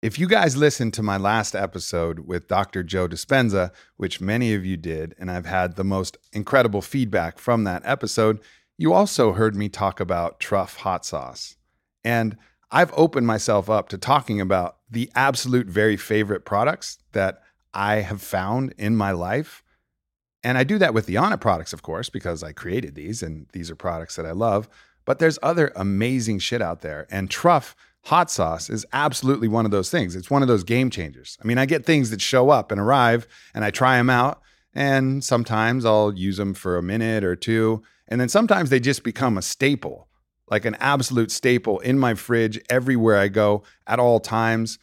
if you guys listened to my last episode with Dr. Joe Dispenza, which many of you did, and I've had the most incredible feedback from that episode, you also heard me talk about Truff hot sauce. And I've opened myself up to talking about the absolute very favorite products that I have found in my life. And I do that with the Onnit products, of course, because I created these and these are products that I love. But there's other amazing shit out there. And Truff hot sauce is absolutely one of those things. It's one of those game changers. I mean, I get things that show up and arrive and I try them out. And sometimes I'll use them for a minute or two. And then sometimes they just become a staple, like an absolute staple in my fridge everywhere I go at all times.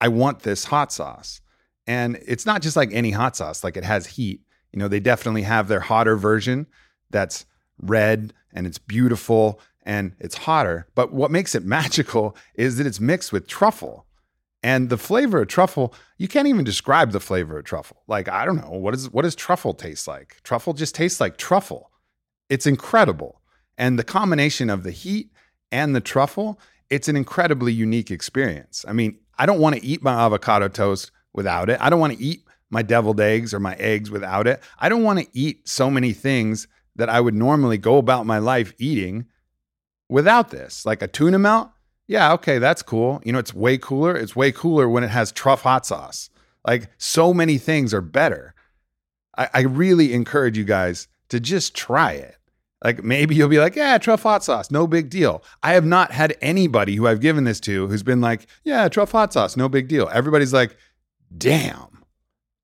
I want this hot sauce. And it's not just like any hot sauce, like it has heat. You know, they definitely have their hotter version that's red and it's beautiful and it's hotter. But what makes it magical is that it's mixed with truffle. And the flavor of truffle, you can't even describe the flavor of truffle. Like, I don't know, what, is, what does truffle taste like? Truffle just tastes like truffle. It's incredible. And the combination of the heat and the truffle, it's an incredibly unique experience. I mean, I don't want to eat my avocado toast without it. I don't want to eat my deviled eggs or my eggs without it. I don't want to eat so many things that I would normally go about my life eating without this. Like a tuna melt, yeah, okay, that's cool. You know, it's way cooler. It's way cooler when it has truff hot sauce. Like so many things are better. I, I really encourage you guys to just try it. Like maybe you'll be like, yeah, truff hot sauce, no big deal. I have not had anybody who I've given this to who's been like, yeah, truff hot sauce, no big deal. Everybody's like, damn,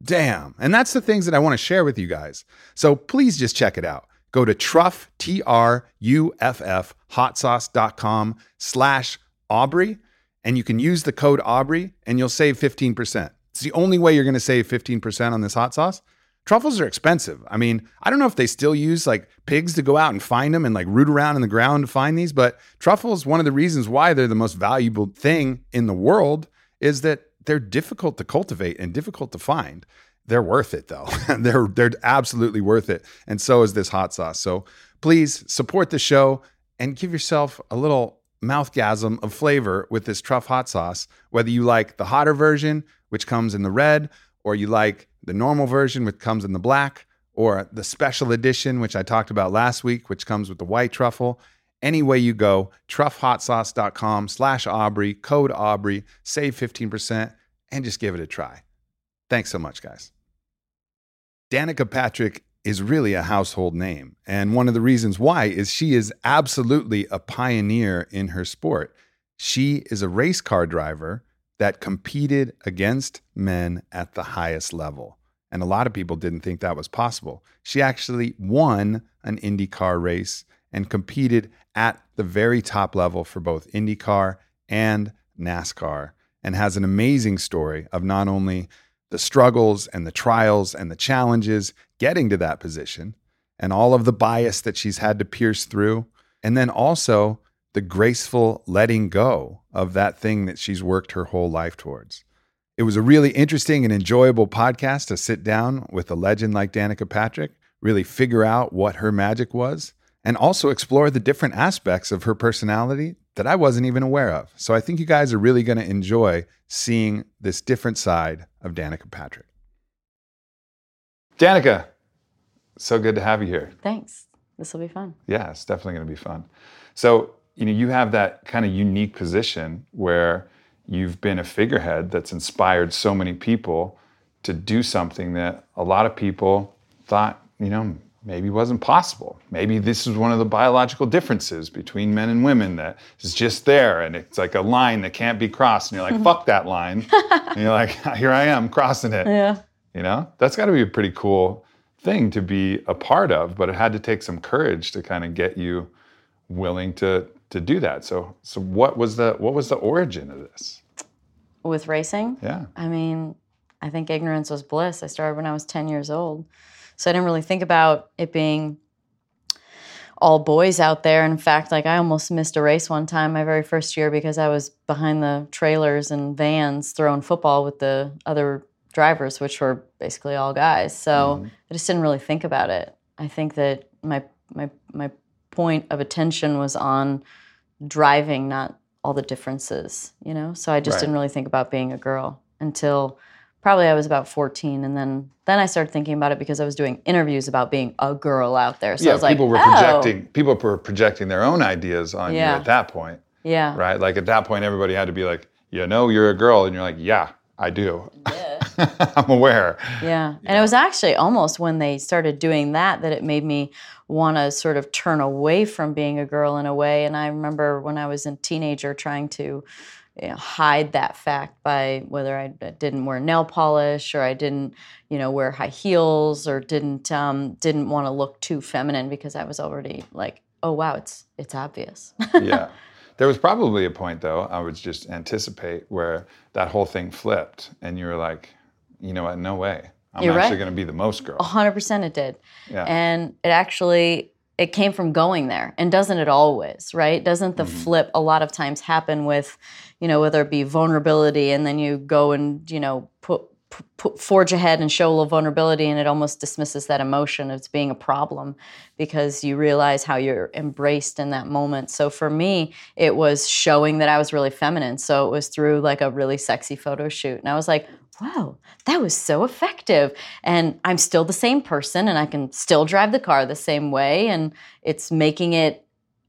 damn. And that's the things that I want to share with you guys. So please just check it out go to truff, T R U F F, hotsauce.com slash Aubrey, and you can use the code Aubrey and you'll save 15%. It's the only way you're going to save 15% on this hot sauce. Truffles are expensive. I mean, I don't know if they still use like pigs to go out and find them and like root around in the ground to find these, but truffles, one of the reasons why they're the most valuable thing in the world is that they're difficult to cultivate and difficult to find they're worth it though. they're they're absolutely worth it. And so is this hot sauce. So please support the show and give yourself a little mouthgasm of flavor with this truff hot sauce, whether you like the hotter version, which comes in the red, or you like the normal version, which comes in the black, or the special edition, which I talked about last week, which comes with the white truffle. Any way you go, truffhotsauce.com slash Aubrey, code Aubrey, save 15%, and just give it a try. Thanks so much, guys. Danica Patrick is really a household name. And one of the reasons why is she is absolutely a pioneer in her sport. She is a race car driver that competed against men at the highest level. And a lot of people didn't think that was possible. She actually won an IndyCar race and competed at the very top level for both IndyCar and NASCAR and has an amazing story of not only the struggles and the trials and the challenges getting to that position and all of the bias that she's had to pierce through. And then also the graceful letting go of that thing that she's worked her whole life towards. It was a really interesting and enjoyable podcast to sit down with a legend like Danica Patrick, really figure out what her magic was, and also explore the different aspects of her personality that I wasn't even aware of. So I think you guys are really going to enjoy seeing this different side of Danica Patrick. Danica, so good to have you here. Thanks. This will be fun. Yeah, it's definitely going to be fun. So you know, you have that kind of unique position where you've been a figurehead that's inspired so many people to do something that a lot of people thought, you know, maybe wasn't possible. Maybe this is one of the biological differences between men and women that is just there and it's like a line that can't be crossed. And you're like, fuck that line. and you're like, here I am crossing it. Yeah. You know, that's got to be a pretty cool thing to be a part of, but it had to take some courage to kind of get you willing to to do that. So so what was the what was the origin of this? With racing? Yeah. I mean, I think ignorance was bliss. I started when I was 10 years old. So I didn't really think about it being all boys out there. In fact, like I almost missed a race one time my very first year because I was behind the trailers and vans throwing football with the other drivers, which were basically all guys. So Mm-hmm. I just didn't really think about it. I think that my my my point of attention was on driving, not all the differences, you know? So I just Right. didn't really think about being a girl until probably I was about 14 and then then I started thinking about it because I was doing interviews about being a girl out there. So I yeah, was like, people were "Oh." projecting people were projecting their own ideas on Yeah. you at that point, Yeah. right? Like at that point everybody had to be like, "You know, you're a girl." And you're like, "Yeah, I do. Yeah. I'm aware." Yeah. And it was actually almost when they started doing that that it made me want to sort of turn away from being a girl in a way. And I remember when I was a teenager trying to you know, hide that fact by whether I didn't wear nail polish or I didn't, you know, wear high heels or didn't um, didn't want to look too feminine because I was already like, oh wow, it's it's obvious. yeah. There was probably a point though, I would just anticipate where that whole thing flipped and you were like, you know what, no way. I'm You're actually right. going to be the most girl. hundred percent it did. Yeah. And it actually it came from going there. And doesn't it always, right? Doesn't the mm-hmm. flip a lot of times happen with, you know, whether it be vulnerability and then you go and, you know, put put, forge ahead and show a little vulnerability, and it almost dismisses that emotion as being a problem because you realize how you're embraced in that moment. So for me, it was showing that I was really feminine. So it was through like a really sexy photo shoot, and I was like, wow, that was so effective. And I'm still the same person, and I can still drive the car the same way, and it's making it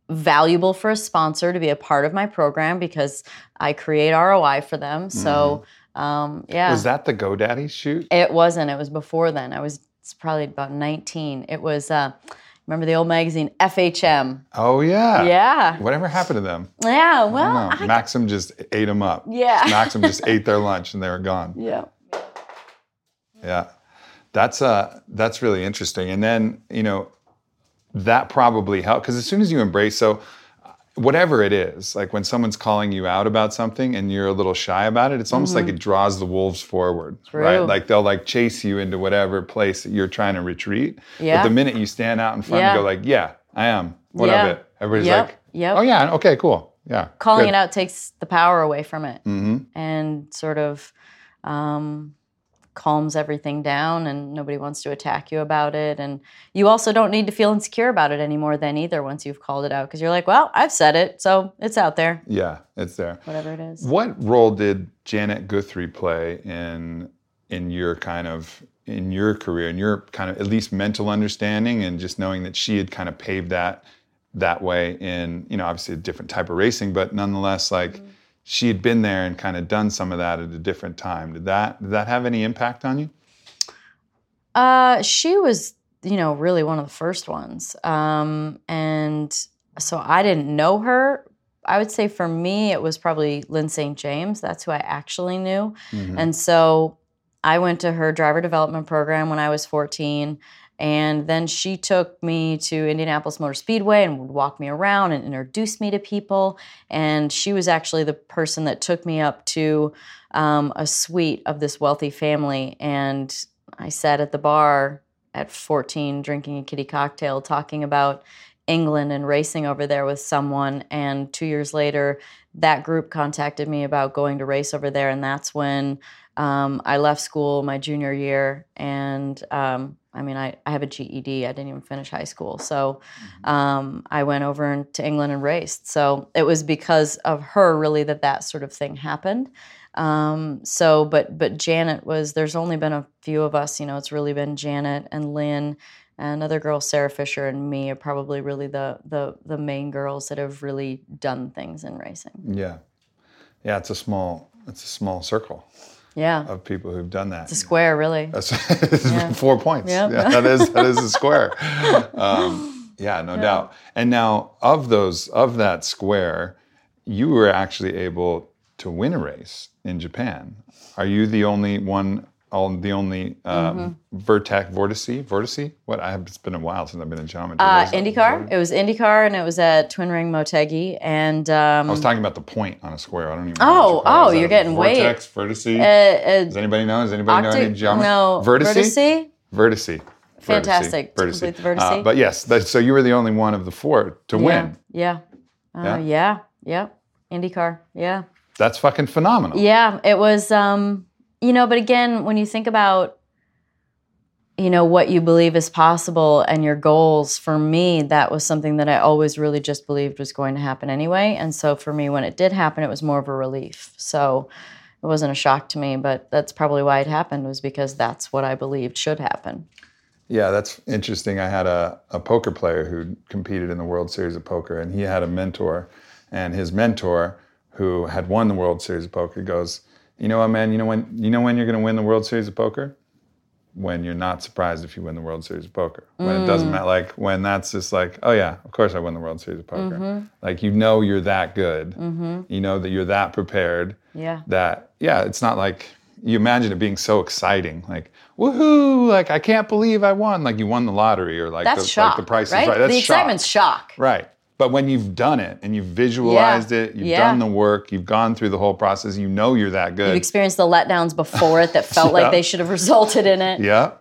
valuable for a sponsor to be a part of my program because I create ROI for them. So, um, yeah. Was that the GoDaddy shoot? It wasn't. It was before then. I was it's probably about 19. It was, uh, remember the old magazine FHM? Oh yeah. Yeah. Whatever happened to them? Yeah. Well, don't. I, Maxim just ate them up. Yeah. Maxim just ate their lunch and they were gone. yeah. Yeah. That's uh that's really interesting. And then, you know, that probably helped because as soon as you embrace so whatever it is, like when someone's calling you out about something and you're a little shy about it, it's almost like it draws the wolves forward. Right. Mm-hmm. Like they'll like chase you into whatever place that you're trying to retreat. Yeah. But the minute you stand out in front Yeah. and go like, Yeah, I am. What Yeah. of it? Everybody's Yep. like, Yep. Oh yeah, okay, cool. Yeah. Calling good. it out takes the power away from it Mm-hmm. and sort of um, calms everything down, and nobody wants to attack you about it. And you also don't need to feel insecure about it anymore, then either, once you've called it out, because you're like, well, I've said it, so it's out there, Yeah, it's there. whatever it is. What role did Janet Guthrie play in in your kind of in your career, in your kind of at least mental understanding, and just knowing that she had kind of paved that that way in you know obviously a different type of racing, but nonetheless like mm-hmm. She had been there and kind of done some of that at a different time. Did that did that have any impact on you? Uh, she was, you know, really one of the first ones. Um, and so I didn't know her. I would say for me, it was probably Lyn St. James. That's who I actually knew. Mhm. And so I went to her driver development program when I was 14. And then she took me to Indianapolis Motor Speedway and would walk me around and introduce me to people. And she was actually the person that took me up to um, a suite of this wealthy family. And I sat at the bar at 14 drinking a kitty cocktail talking about England and racing over there with someone. And two years later, that group contacted me about going to race over there. And that's when um, I left school my junior year. And um, I mean, I, I have a GED, I didn't even finish high school. So um, I went over to England and raced. So it was because of her, really, that that sort of thing happened. Um, so, but but Janet was. There's only been a few of us. You know, it's really been Janet and Lyn And other girl, Sarah Fisher and me, are probably really the the the main girls that have really done things in racing. Yeah, yeah. It's a small it's a small circle Yeah, of people who've done that. it's a square, really. That's four points. Yep. Yeah, that is that is a square. Um, yeah, no doubt. And now of those of that square, you were actually able to win a race in Japan. Are you the only one? All the only um, Vertex Vortice Vortice? What I have. It's been a while since I've been in geometry. Uh, What is that? IndyCar. It was IndyCar, and it was at Twin Ring Motegi. And um, I was talking about the point on a square. I don't even. know Oh, what you call oh, you're getting way- Vortex Vertice. uh, Does anybody know? Does anybody know Octi- any geometry? no, Vertice. Vertice? Fantastic. Vertice. vertice. Uh, but yes, that, so you were the only one of the four to win. Yeah. Yeah. Yeah? Uh, yeah. Yeah. IndyCar. Yeah. That's fucking phenomenal. Yeah. It was, um, you know, but again, when you think about, you know, what you believe is possible and your goals, for me, that was something that I always really just believed was going to happen anyway. And so for me, when it did happen, it was more of a relief. So it wasn't a shock to me, but that's probably why it happened, was because that's what I believed should happen. Yeah, that's interesting. I had a, a poker player who competed in the World Series of Poker, and he had a mentor. And his mentor, who had won the World Series of Poker, goes, "You know what, man? You know when you know when you're going to win the World Series of Poker? When you're not surprised if you win the World Series of Poker. When it doesn't mm. matter, like when that's just like, oh yeah, of course I won the World Series of Poker. Mm-hmm. Like you know you're that good. Mm-hmm. You know that you're that prepared. Yeah. that yeah it's not like you imagine it being so exciting like woohoo like i can't believe i won like you won the lottery or like That's the, shock. like the price right? is right that's the shock. excitement's shock. right but when you've done it and you've visualized it you've Yeah. done the work you've gone through the whole process you know you're that good. You've experienced the letdowns before it that felt Yeah. like they should have resulted in it. yeah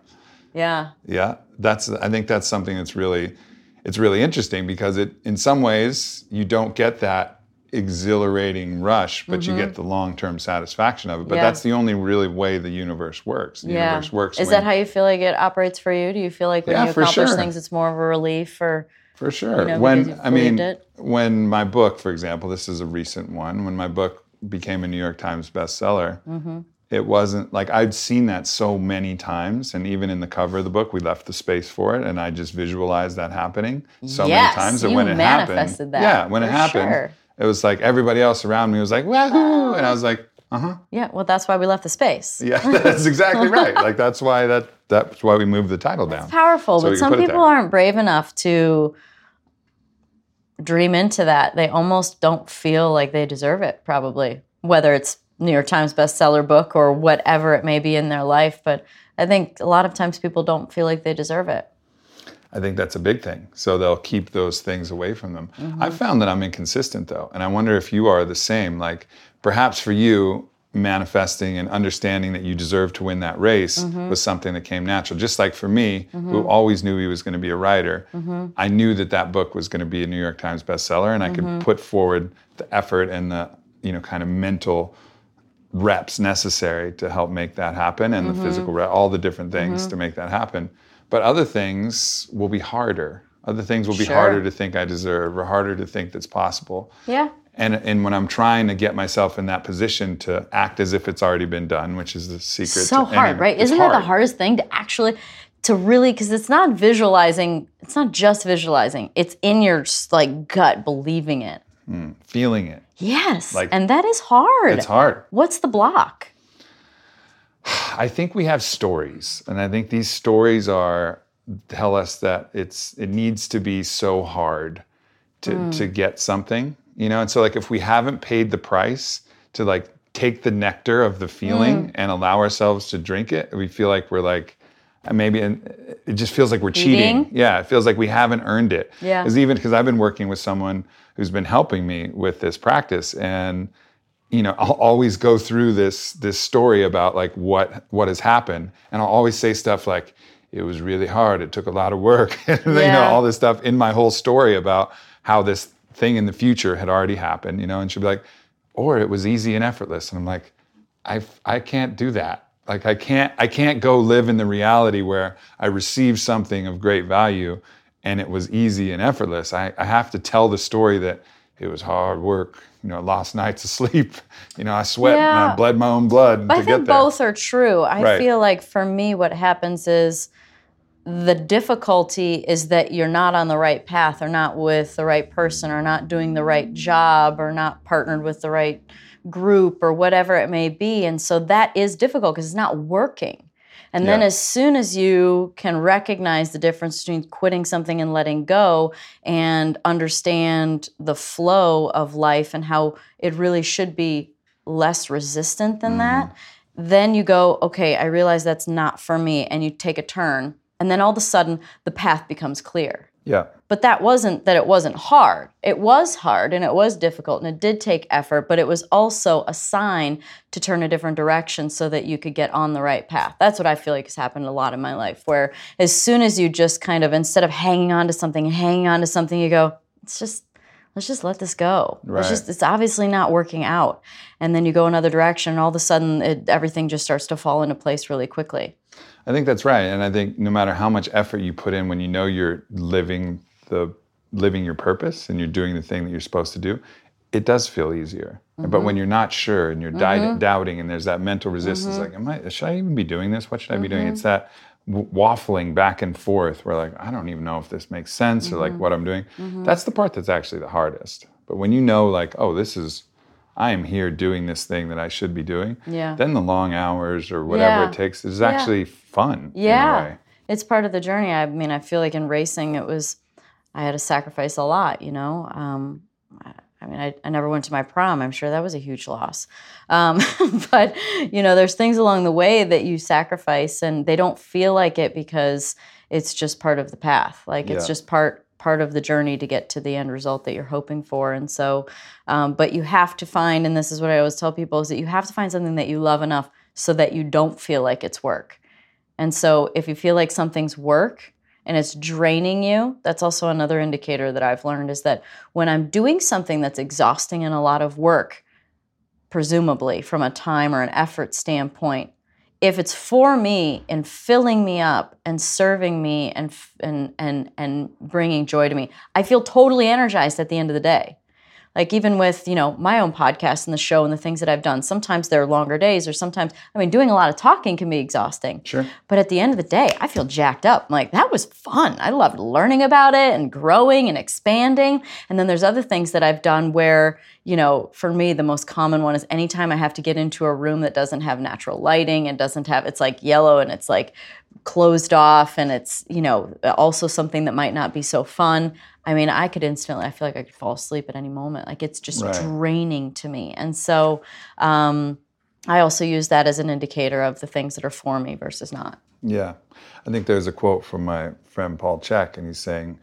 Yeah. yeah that's i think that's something that's really it's really interesting because it in some ways you don't get that exhilarating rush but you get the long-term satisfaction of it but Mm-hmm. Yeah. that's the only really way the universe works the Yeah. universe works Is when- that how you feel like it operates for you? Do you feel like when Yeah, you accomplish sure. things, it's more of a relief or For sure. know, when I mean, it. when my book, for example, this is a recent one. When my book became a New York Times bestseller, Mm-hmm. it wasn't like I'd seen that so many times, and even in the cover of the book, we left the space for it, and I just visualized that happening so Yes, many times you when it happened, that, yeah, when it happened, sure. it was like everybody else around me was like wahoo, and I was like, uh huh, yeah? Well, that's why we left the space. yeah, that's exactly right. Like that's why that that's why we moved the title down. Powerful, So but some people aren't brave enough to dream into that. They almost don't feel like they deserve it. Probably, whether it's New York Times bestseller book or whatever it may be in their life, but. I think a lot of times people don't feel like they deserve it. I think that's a big thing. So they'll keep those things away from them. Mm-hmm. I've found that I'm inconsistent though. And I wonder if you are the same. Like perhaps for you, manifesting and understanding that you deserve to win that race Mm-hmm. was something that came natural. Just like for me, who always knew he was going to be a writer, Mm-hmm. I knew that that book was going to be a New York Times bestseller and I Mm-hmm. could put forward the effort and the, you know, kind of mental reps necessary to help make that happen and Mm-hmm. the physical re- all the different things to make that happen but other things will be harder other things will be Sure. harder to think i deserve or harder to think that's possible Yeah. And and when i'm trying to get myself in that position to act as if it's already been done which is the secret so hard, any- right? Isn't that the hardest thing to actually to really because it's not visualizing, it's not just visualizing. It's in your like gut believing it. Hmm, feeling it Yes. Like- and that is hard. it's hard What's the block? I think we have stories, and I think these stories are tell us that it's it needs to be so hard to to get something, you know. And so, like, if we haven't paid the price to like take the nectar of the feeling and allow ourselves to drink it, we feel like we're like uh, maybe and it just feels like we're cheating. Cheating? Yeah, it feels like we haven't earned it. Yeah. Because even because I've been working with someone who's been helping me with this practice and you know i'll always go through this this story about like what what has happened and i'll always say stuff like it was really hard it took a lot of work you know all this stuff in my whole story about how this thing in the future had already happened you know? And she'd be like or it was easy and effortless. And i'm like i i can't do that. Like i can't i can't go live in the reality where i received something of great value and it was easy and effortless. I, I have to tell the story that it was hard work you know lost nights of sleep. You know i sweat and i bled my own blood But I think both are true. I Right. feel like for me, what happens is the difficulty is that you're not on the right path or not with the right person or not doing the right job or not partnered with the right group or whatever it may be. And so that is difficult because it's not working. And then as soon as you can recognize the difference between quitting something and letting go and understand the flow of life and how it really should be less resistant than mm-hmm. that, then you go, okay, I realize that's not for me. And you take a turn. And then all of a sudden, the path becomes clear. Yeah. But that wasn't that it wasn't hard. It was hard and it was difficult and it did take effort, but it was also a sign to turn a different direction so that you could get on the right path. That's what I feel like has happened a lot in my life, where as soon as you just kind of, instead of hanging on to something, hanging on to something, you go, it's just, let's just let this go. Right. It's just, it's obviously not working out. And then you go another direction and all of a sudden it, everything just starts to fall into place really quickly. I think that's right, and I think no matter how much effort you put in, when you know you're living the living your purpose and you're doing the thing that you're supposed to do, it does feel easier. But when mm-hmm. you're not sure and you're di- mm-hmm. doubting, and there's that mental resistance, mm-hmm. like, am I? Should I even be doing this? What should I be doing? It's that waffling back and forth. Where like, I don't even know if this makes sense or like what I'm doing. That's the part that's actually the hardest. But when you know, like, oh, this is. I am here doing this thing that I should be doing. Yeah. Then the long hours or whatever Yeah. it takes is actually fun. Yeah. It's part of the journey. I mean, I feel like in racing, it was, I had to sacrifice a lot, you know? Um, I- mean, I, I never went to my prom. I'm sure that was a huge loss. Um, but, you know, there's things along the way that you sacrifice and they don't feel like it because it's just part of the path. Like it's just part part of the journey to get to the end result that you're hoping for. And so, um, but you have to find, and this is what I always tell people, is that you have to find something that you love enough so that you don't feel like it's work. And so if you feel like something's work and it's draining you, that's also another indicator that I've learned is that when I'm doing something that's exhausting and a lot of work, presumably from a time or an effort standpoint, if it's for me and filling me up and serving me and and and and bringing joy to me, I feel totally energized at the end of the day like even with you know my own podcast and the show and the things that i've done sometimes there are longer days or sometimes i mean doing a lot of talking can be exhausting. Sure. but at the end of the day i feel jacked up. I'm like that was fun. I loved learning about it and growing and expanding. And then there's other things that i've done where you know for me the most common one is anytime i have to get into a room that doesn't have natural lighting and doesn't have it's like yellow and it's like closed off and it's you know also something that might not be so fun i mean i could instantly i feel like i could fall asleep at any moment like it's just Right. draining to me and so um, i also use that as an indicator of the things that are for me versus not Yeah. I think there's a quote from my friend Paul Chek, and he's saying,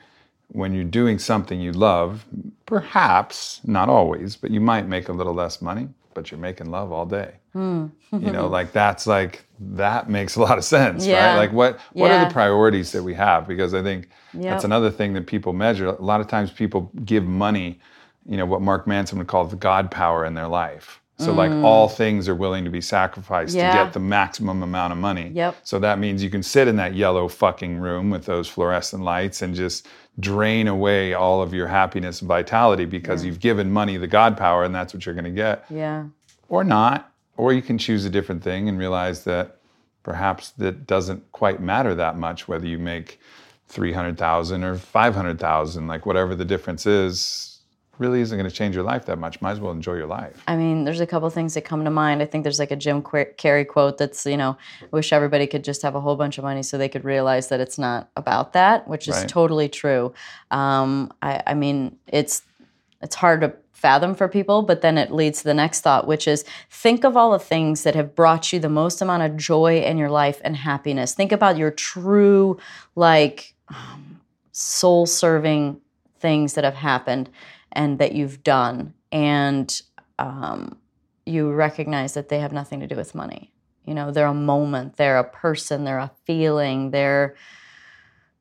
when you're doing something you love, perhaps, not always, but you might make a little less money, but you're making love all day. Hmm. you know, like that's like, that makes a lot of sense, Yeah. right? Like, what, what are the priorities that we have? Because I think Yep. that's another thing that people measure. A lot of times people give money, you know, what Mark Manson would call the God power in their life. So, like, all things are willing to be sacrificed Mm. Yeah. to get the maximum amount of money. Yep. So that means you can sit in that yellow fucking room with those fluorescent lights and just drain away all of your happiness and vitality because you've given money the God power and that's what you're going to get. yeah Or not. Or you can choose a different thing and realize that perhaps that doesn't quite matter that much whether you make 300,000 or 500,000 like whatever the difference is really isn't going to change your life that much. Might as well enjoy your life. I mean, there's a couple things that come to mind. I think there's like a Jim Carrey quote that's, you know, I wish everybody could just have a whole bunch of money so they could realize that it's not about that, which is Right. totally true. Um, I, I mean, it's it's hard to fathom for people, but then it leads to the next thought, which is think of all the things that have brought you the most amount of joy in your life and happiness. Think about your true, like, um, soul serving things that have happened and that you've done. And um, you recognize that they have nothing to do with money. You know, they're a moment, they're a person, they're a feeling, they're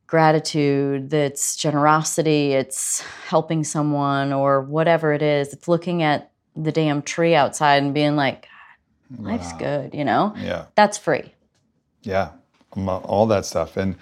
gratitude, that's generosity, it's helping someone or whatever it is. It's looking at the damn tree outside and being like, life's Wow. good, you know? Yeah. That's free. Yeah, all that stuff, and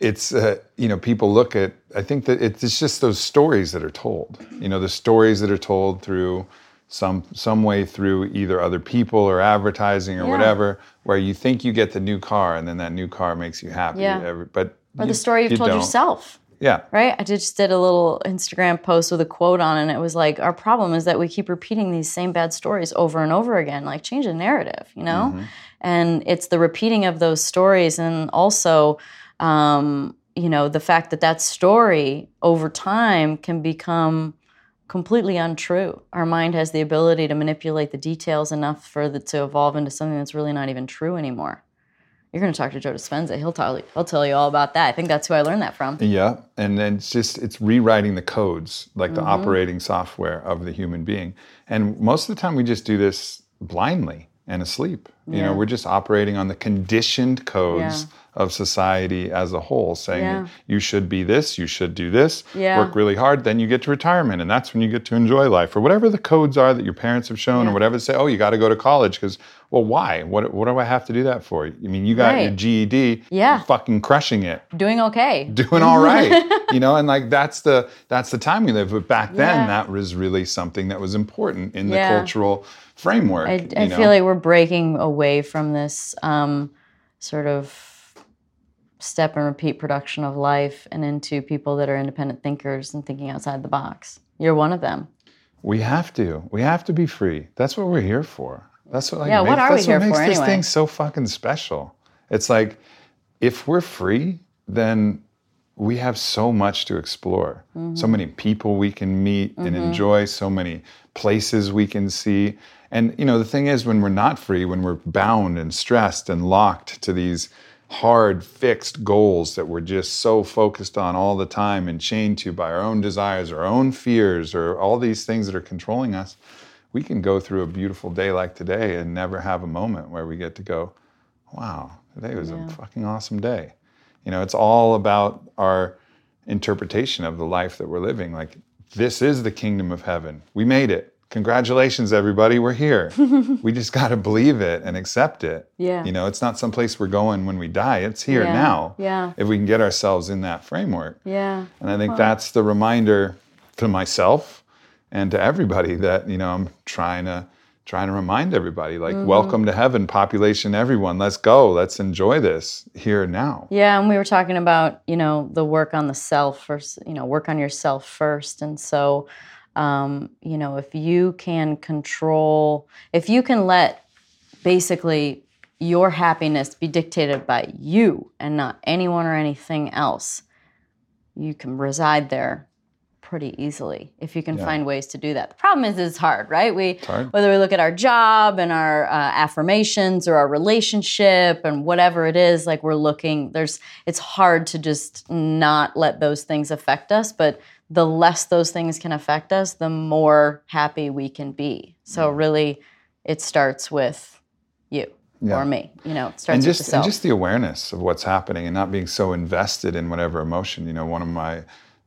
it's uh, you know people look at. I think that it's just those stories that are told. You know, the stories that are told through some some way through either other people or advertising or Yeah. whatever, where you think you get the new car and then that new car makes you happy. Yeah. Every- but Or you- the story you've you told don't. yourself. Yeah. right? I just did a little Instagram post with a quote on it, and it was like, Our problem is that we keep repeating these same bad stories over and over again. Like, change the narrative, you know? Mm-hmm. And it's the repeating of those stories, and also, um, you know, the fact that that story over time can become completely untrue. Our mind has the ability to manipulate the details enough for it to evolve into something that's really not even true anymore. You're going to talk to Joe Dispenza. He'll tell you. He'll tell you all about that. I think that's who I learned that from. Yeah, and then it's just it's rewriting the codes, like Mm-hmm. the operating software of the human being. And most of the time, we just do this blindly and asleep. You know, we're just operating on the conditioned codes Yeah. Of society as a whole, saying Yeah. you should be this, you should do this, Yeah. work really hard, then you get to retirement, and that's when you get to enjoy life, or whatever the codes are that your parents have shown, Yeah. or whatever. Say, oh, you got to go to college because, well, why? What what do I have to do that for? I mean, you got your GED, Yeah. you're fucking crushing it Doing okay. doing all right you know and like that's the that's the time we live but back then that was really something that was important in the cultural framework I, I feel like we're breaking away from this um, sort of step and repeat production of life and into people that are independent thinkers and thinking outside the box. You're one of them. we have to we have to be free that's what we're here for that's what like, Yeah, what makes, are we that's here what makes for this anyway? thing so fucking special it's like if we're free then we have so much to explore so Mm-hmm. many people we can meet and enjoy so many places we can see and you know the thing is when we're not free when we're bound and stressed and locked to these hard fixed goals that we're just so focused on all the time and chained to by our own desires our own fears or all these things that are controlling us we can go through a beautiful day like today and never have a moment where we get to go wow today was a fucking awesome day you know, it's all about our interpretation of the life that we're living. Like, this is the kingdom of heaven. We made it. Congratulations, everybody. We're here. we just got to believe it and accept it. Yeah. You know, it's not someplace we're going when we die, it's here Yeah. now. Yeah. If we can get ourselves in that framework. Yeah. And I think that's the reminder to myself and to everybody that, you know, I'm trying to trying to remind everybody like mm-hmm. welcome to heaven population everyone let's go let's enjoy this here now Yeah, and we were talking about you know the work on the self first. You know, work on yourself first, and so um, you know if you can control, if you can let basically your happiness be dictated by you and not anyone or anything else, you can reside there pretty easily if you can Yeah. find ways to do that. The problem is it's hard, right? We hard. whether we look at our job and our uh, affirmations or our relationship and whatever it is, like we're looking. There's it's hard to just not let those things affect us, but the less those things can affect us, the more happy we can be. So mm. really, it starts with you Yeah. or me. You know, it starts and with just the and just the awareness of what's happening and not being so invested in whatever emotion you know one of my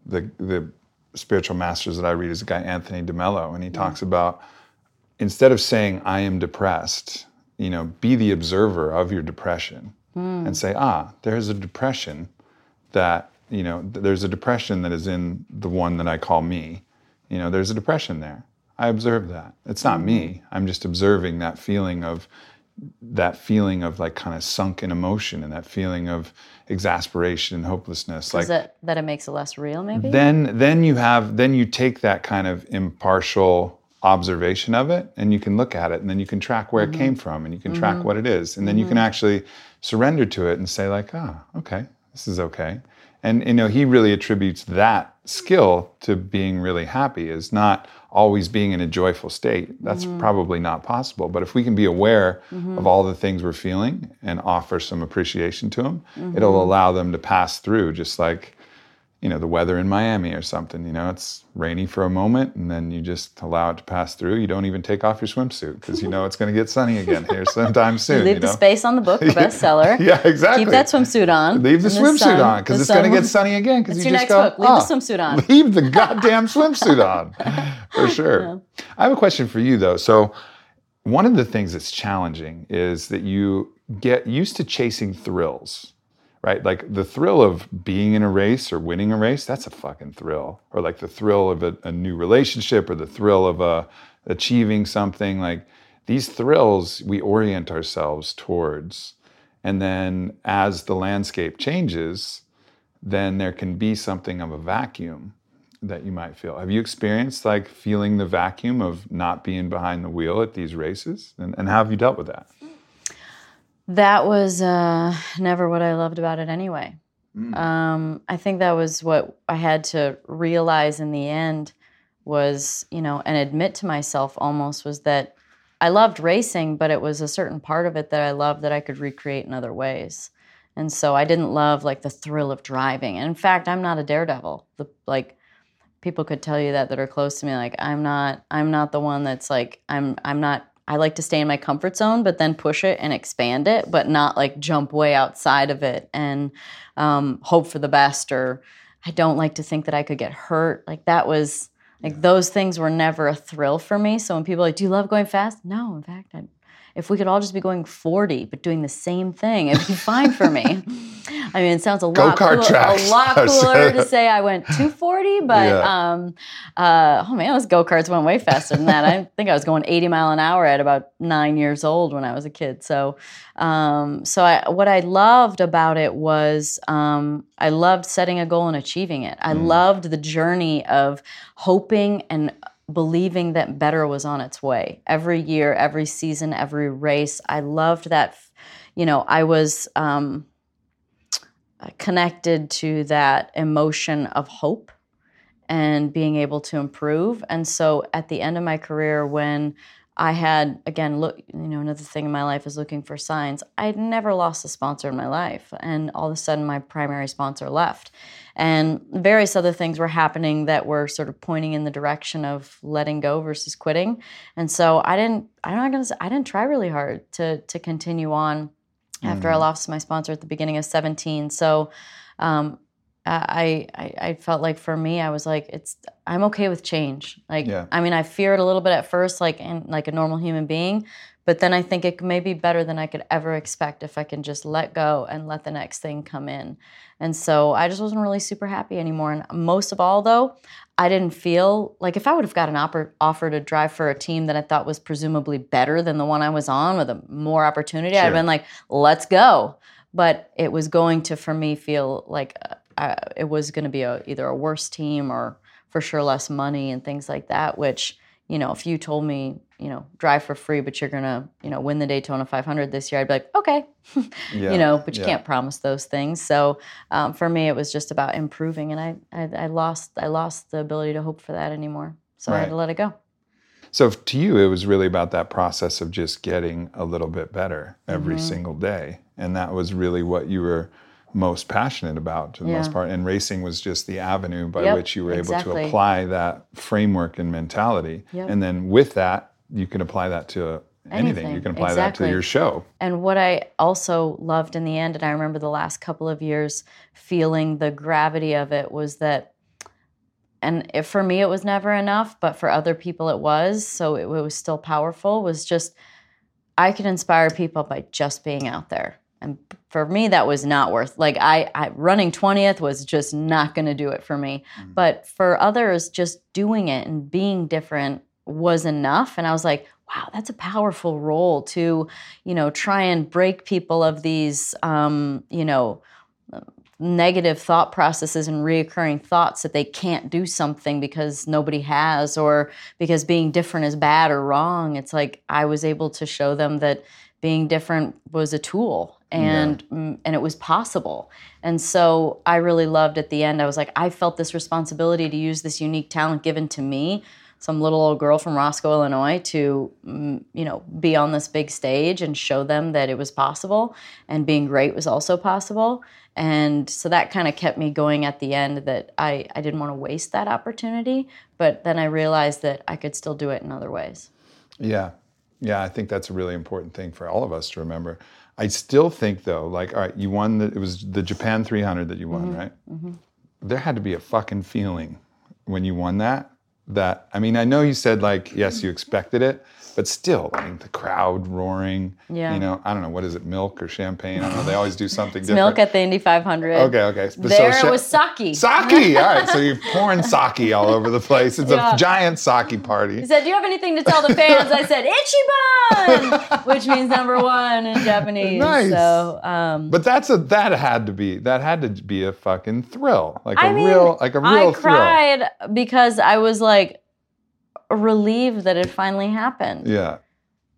the the spiritual masters that i read is a guy anthony demello and he mm. talks about instead of saying i am depressed you know be the observer of your depression mm. and say ah there's a depression that you know there's a depression that is in the one that i call me. You know there's a depression there. I observe that. It's not me. I'm just observing that feeling of that feeling of like kind of sunken emotion and that feeling of exasperation and hopelessness like that that it makes it less real, maybe? then then you have then you take that kind of impartial observation of it and you can look at it and then you can track where Mm-hmm. it came from and you can track what it is. And then you can actually surrender to it and say like ah okay this is okay and you know he really attributes that skill to being really happy is not always being in a joyful state that's Mm-hmm. probably not possible but if we can be aware of all the things we're feeling and offer some appreciation to them Mm-hmm. it'll allow them to pass through just like you know the weather in Miami or something. You know, it's rainy for a moment, and then you just allow it to pass through. You don't even take off your swimsuit because you know it's going to get sunny again here sometime soon. Leave you the space on the book, the bestseller. Yeah, exactly. Keep that swimsuit on. Leave the swimsuit sun- on because it's going to get sunny again. Because you your just next go, book. Leave the "Ah, swimsuit on." Leave the goddamn swimsuit on, for sure. I have a question for you though. So, one of the things that's challenging is that you get used to chasing thrills, right? Like the thrill of being in a race or winning a race, that's a fucking thrill. Or like the thrill of a, a new relationship or the thrill of a achieving something. Like these thrills we orient ourselves towards. And then as the landscape changes then there can be something of a vacuum that you might feel. Have you experienced like feeling the vacuum of not being behind the wheel at these races? And, and how have you dealt with that that was uh, never what i loved about it anyway mm. um, i think that was what i had to realize in the end was you know and admit to myself almost was that I loved racing, but it was a certain part of it that I loved that I could recreate in other ways. And so I didn't love like the thrill of driving. And in fact, I'm not a daredevil. The like people could tell you that that are close to me like I'm not I'm not the one that's like I'm I'm not I like to stay in my comfort zone, but then push it and expand it, but not like jump way outside of it and um, hope for the best. Or I don't like to think that I could get hurt. Like that was like those things were never a thrill for me. So when people are like, "Do you love going fast?" No, in fact, I if we could all just be going 40 but doing the same thing, it'd be fine for me. I mean, it sounds a lot, cool, a lot cooler to say I went 240, but yeah. um, uh, oh man, those go karts went way faster than that. I think I was going 80 mile an hour at about nine years old when I was a kid. So, um, so I, what I loved about it was um, I loved setting a goal and achieving it. I mm. loved the journey of hoping and believing that better was on its way every year, every season, every race. I loved that. You know, I was um, connected to that emotion of hope and being able to improve. And so at the end of my career, when I had again look you know another thing in my life is looking for signs. I'd never lost a sponsor in my life and all of a sudden my primary sponsor left. And various other things were happening that were sort of pointing in the direction of letting go versus quitting. And so I didn't I'm not going to say I didn't try really hard to to continue on after mm. I lost my sponsor at the beginning of 17. So um, I, I I felt like for me, I was like, it's I'm okay with change. Like, yeah. I mean, I feared a little bit at first, like in like a normal human being, but then I think it may be better than I could ever expect if I can just let go and let the next thing come in. And so I just wasn't really super happy anymore. And most of all, though, I didn't feel like if I would have got an offer, offer to drive for a team that I thought was presumably better than the one I was on with a more opportunity, sure. I'd been like, let's go. But it was going to, for me, feel like uh, uh, it was going to be a, either a worse team or for sure less money and things like that. Which you know, if you told me, you know, drive for free, but you're gonna, you know, win the Daytona 500 this year, I'd be like, okay, yeah, you know, but you yeah. can't promise those things. So um, for me, it was just about improving, and I, I, I, lost, I lost the ability to hope for that anymore. So right. I had to let it go. So to you, it was really about that process of just getting a little bit better every mm-hmm. single day, and that was really what you were most passionate about to the yeah. most part. And racing was just the avenue by yep, which you were able exactly. to apply that framework and mentality. Yep. And then with that, you can apply that to anything. anything. You can apply exactly. that to your show. And what I also loved in the end, and I remember the last couple of years feeling the gravity of it, was that, and if, for me it was never enough, but for other people it was, so it, it was still powerful, was just I could inspire people by just being out there and for me that was not worth like i, I running 20th was just not going to do it for me. Mm-hmm. but for others just doing it and being different was enough. And i was like wow that's a powerful role to you know try and break people of these um, you know negative thought processes and reoccurring thoughts that they can't do something because nobody has or because being different is bad or wrong. It's like i was able to show them that being different was a tool and yeah. And it was possible and so i really loved at the end i was like i felt this responsibility to use this unique talent given to me some little old girl from roscoe illinois to mm, you know be on this big stage and show them that it was possible and being great was also possible and so that kind of kept me going at the end that I, I didn't want to waste that opportunity but then i realized that i could still do it in other ways yeah yeah, I think that's a really important thing for all of us to remember. I still think though, like, all right, you won the, it was the Japan 300 that you won, mm-hmm. right? Mm-hmm. There had to be a fucking feeling when you won that that I mean, I know you said like yes, you expected it, but still, I mean, the crowd roaring. Yeah. You know, I don't know what is it, milk or champagne? I don't know. They always do something It's different. milk at the Indy 500. Okay, okay. So There it was sake. Sake. All right. So you're pouring sake all over the place. It's Yeah. a giant sake party. He said, "Do you have anything to tell the fans?" I said, "Ichiban," which means number one in Japanese. Nice. So, um, But that's a that had to be that had to be a fucking thrill, like a I mean, real like a real thrill. I thrill. cried because I was like relieved that it finally happened. Yeah.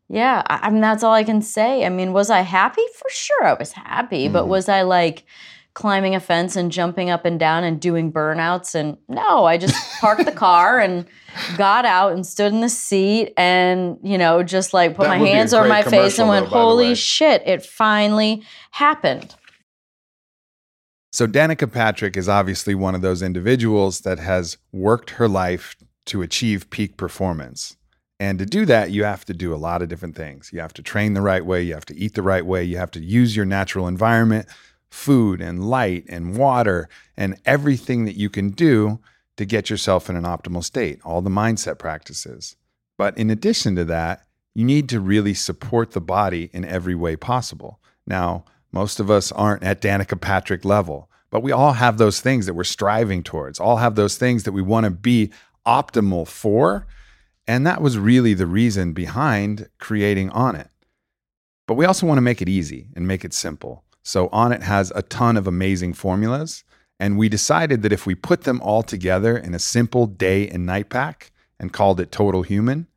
Yeah, I, I mean that's all I can say. I mean, was I happy? For sure, I was happy. But Mhm. was I like climbing a fence and jumping up and down and doing burnouts? And no, I just parked the car and got out and stood in the seat and you know just like put That my would be a hands over my face and went, though, "Holy shit! It finally happened." So Danica Patrick is obviously one of those individuals that has worked her life to achieve peak performance. And to do that, you have to do a lot of different things. You have to train the right way, you have to eat the right way, you have to use your natural environment, food and light and water and everything that you can do to get yourself in an optimal state, all the mindset practices. But in addition to that, you need to really support the body in every way possible. Now, most of us aren't at Danica Patrick level, but we all have those things that we're striving towards, all have those things that we want to be optimal for. And that was really the reason behind creating Onnit. But we also want to make it easy and make it simple. So Onnit has a ton of amazing formulas. And we decided that if we put them all together in a simple day and night pack and called it Total Human,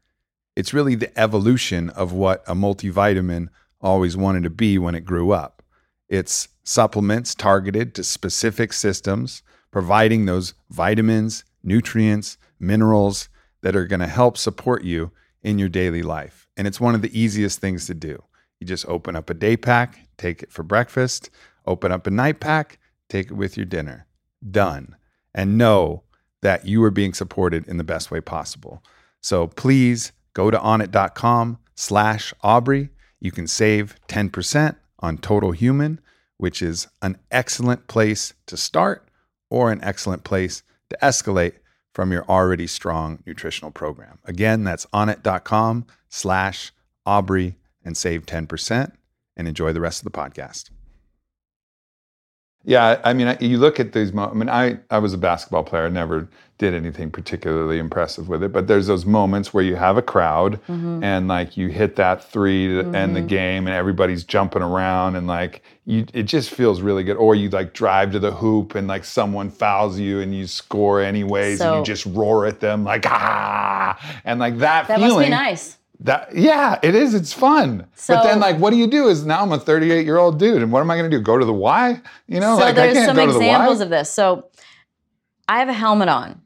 it's really the evolution of what a multivitamin always wanted to be when it grew up. It's supplements targeted to specific systems, providing those vitamins, nutrients, minerals that are going to help support you in your daily life. And it's one of the easiest things to do. You just open up a day pack, take it for breakfast, open up a night pack, take it with your dinner. Done. And know that you are being supported in the best way possible. So please go to onnit.com slash Aubrey. You can save 10% on Total Human, which is an excellent place to start or an excellent place to escalate from your already strong nutritional program. Again, that's onnit.com slash Aubrey and save 10% and enjoy the rest of the podcast. Yeah, I mean, you look at these. Mo- I mean, I I was a basketball player. I never did anything particularly impressive with it. But there's those moments where you have a crowd Mhm. and like you hit that three to end the Mhm. game, and everybody's jumping around, and like you, it just feels really good. Or you like drive to the hoop, and like someone fouls you, and you score anyways, and you just roar at them like ah, and like that, feels. That feeling. must be nice. That yeah, it is. It's fun. but then like, what do you do? Is now I'm a 38 year old dude, and what am I going to do? Go to the Y? You know, so like I can't some go to the examples Y. of this. So I have a helmet on,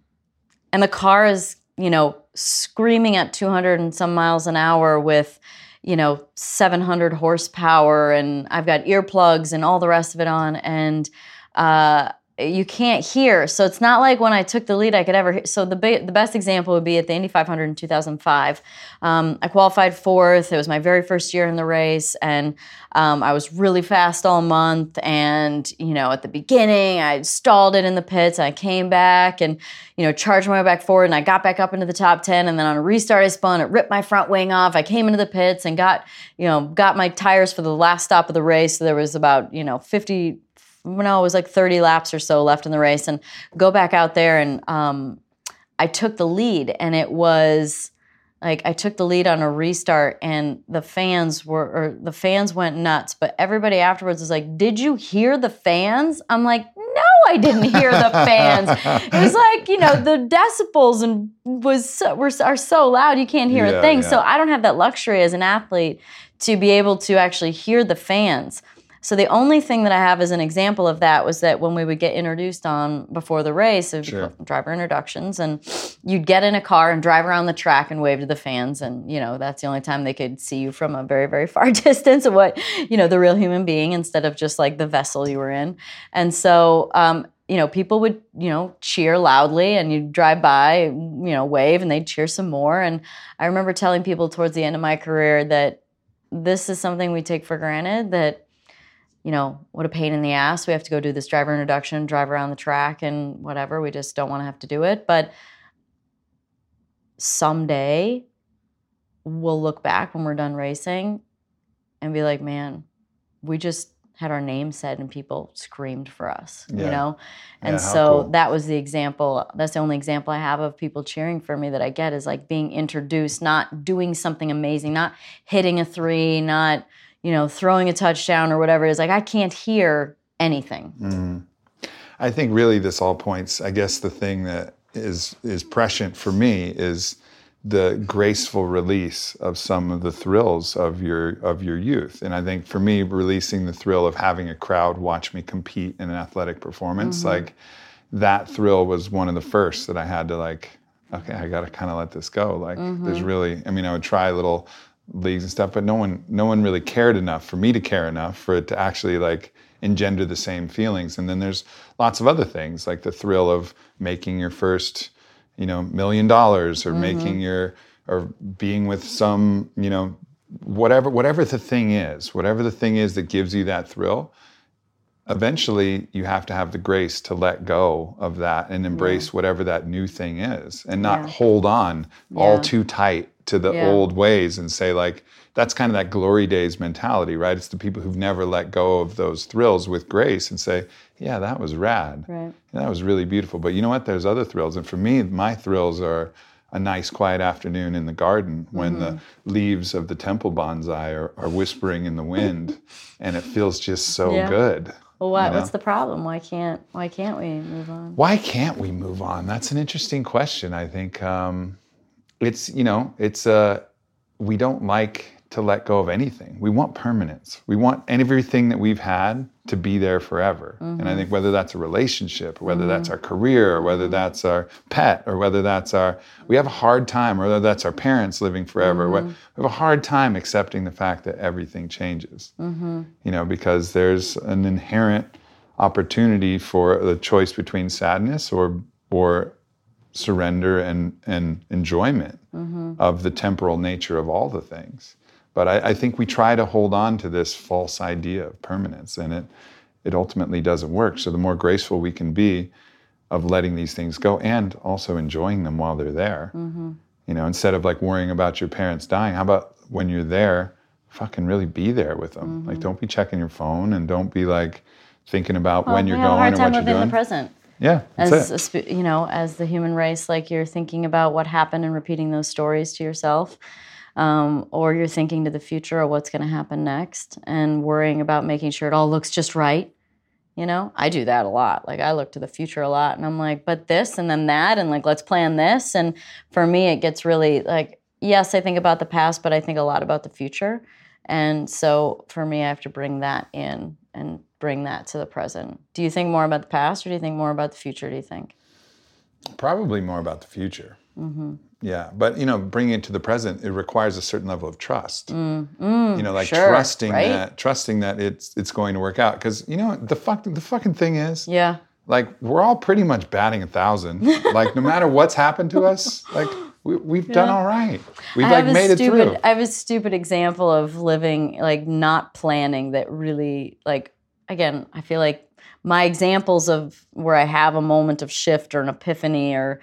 and the car is, you know, screaming at 200 and some miles an hour with, you know, 700 horsepower, and I've got earplugs and all the rest of it on, and uh, you can't hear. So it's not like when I took the lead, I could ever. Hear. So the the best example would be at the Indy 500 in 2005. Um, I qualified fourth. It was my very first year in the race, and um, I was really fast all month. And you know, at the beginning, I stalled it in the pits. And I came back and you know charged my way back forward, and I got back up into the top 10. And then on a restart, I spun. It ripped my front wing off. I came into the pits and got you know got my tires for the last stop of the race. So there was about you know 50 no, it was like 30 laps or so left in the race, and go back out there, and um, I took the lead, and it was like I took the lead on a restart, and the fans were, or the fans went nuts, but everybody afterwards was like, "Did you hear the fans?" I'm like, "No, I didn't hear the fans." it was like you know the decibels and was so, were are so loud you can't hear Yeah, a thing. yeah. So I don't have that luxury as an athlete to be able to actually hear the fans. So the only thing that I have as an example of that was that when we would get introduced on before the race, it Sure. driver introductions, and you'd get in a car and drive around the track and wave to the fans, and you know that's the only time they could see you from a very very far distance of what you know the real human being instead of just like the vessel you were in, and so. Um, you know, people would, you know, cheer loudly and you'd drive by, you know, wave and they'd cheer some more. And I remember telling people towards the end of my career that this is something we take for granted that you know what a pain in the ass we have to go do this driver introduction drive around the track and whatever we just don't want to have to do it but someday we'll look back when we're done racing and be like, man, we just had our name said and people screamed for us, Yeah. you know? And Yeah, so cool. that was the example. That's the only example I have of people cheering for me that I get is like being introduced, not doing something amazing, not hitting a three, not, you know, throwing a touchdown or whatever it is. Like I can't hear anything. Mm. I think really this all points. I guess the thing that is is prescient for me is the graceful release of some of the thrills of your of your youth. And I think for me, releasing the thrill of having a crowd watch me compete in an athletic performance, like that thrill was one of the first that I had to like. Okay, I got to kind of let this go. Like, there's really. I mean, I would try a little leagues and stuff, but no one no one really cared enough for me to care enough for it to actually like engender the same feelings. And then there's lots of other things like the thrill of making your first, you know, million dollars or mm-hmm. making your or being with some, you know, whatever whatever the thing is, whatever the thing is that gives you that thrill, eventually you have to have the grace to let go of that and embrace whatever that new thing is and not Yeah. hold on all too tight to the Yeah. old ways and say like that's kind of that glory days mentality right it's the people who've never let go of those thrills with grace and say yeah that was rad Right. that was really beautiful but you know what there's other thrills and for me my thrills are a nice quiet afternoon in the garden when the Mm-hmm. leaves of the temple bonsai are, are whispering in the wind and it feels just so Yeah. good Well, what, you know? what's the problem? Why can't why can't we move on? why can't we move on that's an interesting question i think um, it's you know it's uh, we don't like to let go of anything. We want permanence. We want everything that we've had to be there forever. And i think mm-hmm. whether that's a relationship or whether that's mm-hmm. our career or whether that's our pet or whether that's our we have a hard time or whether that's our parents living forever. We mm-hmm. we have a hard time accepting the fact that everything changes. You know, because there's an inherent opportunity for the choice between sadness or or surrender and and enjoyment mm-hmm. of the temporal nature of all the things. But I, I think we try to hold on to this false idea of permanence, and it it ultimately doesn't work. So the more graceful we can be of letting these things go and also enjoying them while they're there. Mm-hmm. You know, instead of like worrying about your parents dying, how about when you're there, fucking really be there with them. Like, mm-hmm. don't be checking your phone and don't be like thinking about when you're we have a hard going time what you're doing. the present. Yeah, as a you know as the human race like you're thinking about what happened and repeating those stories to yourself um, or you're thinking to the future or what's going to happen next and worrying about making sure it all looks just right you know? I do that a lot. Like i look to the future a lot and i'm like but this and then that and like let's plan this. And for me it gets really like yes i think about the past but i think a lot about the future. And so for me i have to bring that in and bring that to the present do you think more about the past or do you think more about the future do you think Probably more about the future. Mm-hmm. Yeah, but you know, bringing it to the present, it requires a certain level of trust. you know, like Mm, sure, trusting right? that, trusting that it's it's going to work out. Because you know, the fuck, the fucking thing is, yeah like we're all pretty much batting a thousand. like no matter what's happened to us, like we, we've done all right. We've like have made it through. I have a stupid example of living like not planning that really like again, I feel like my examples of where I have a moment of shift or an epiphany or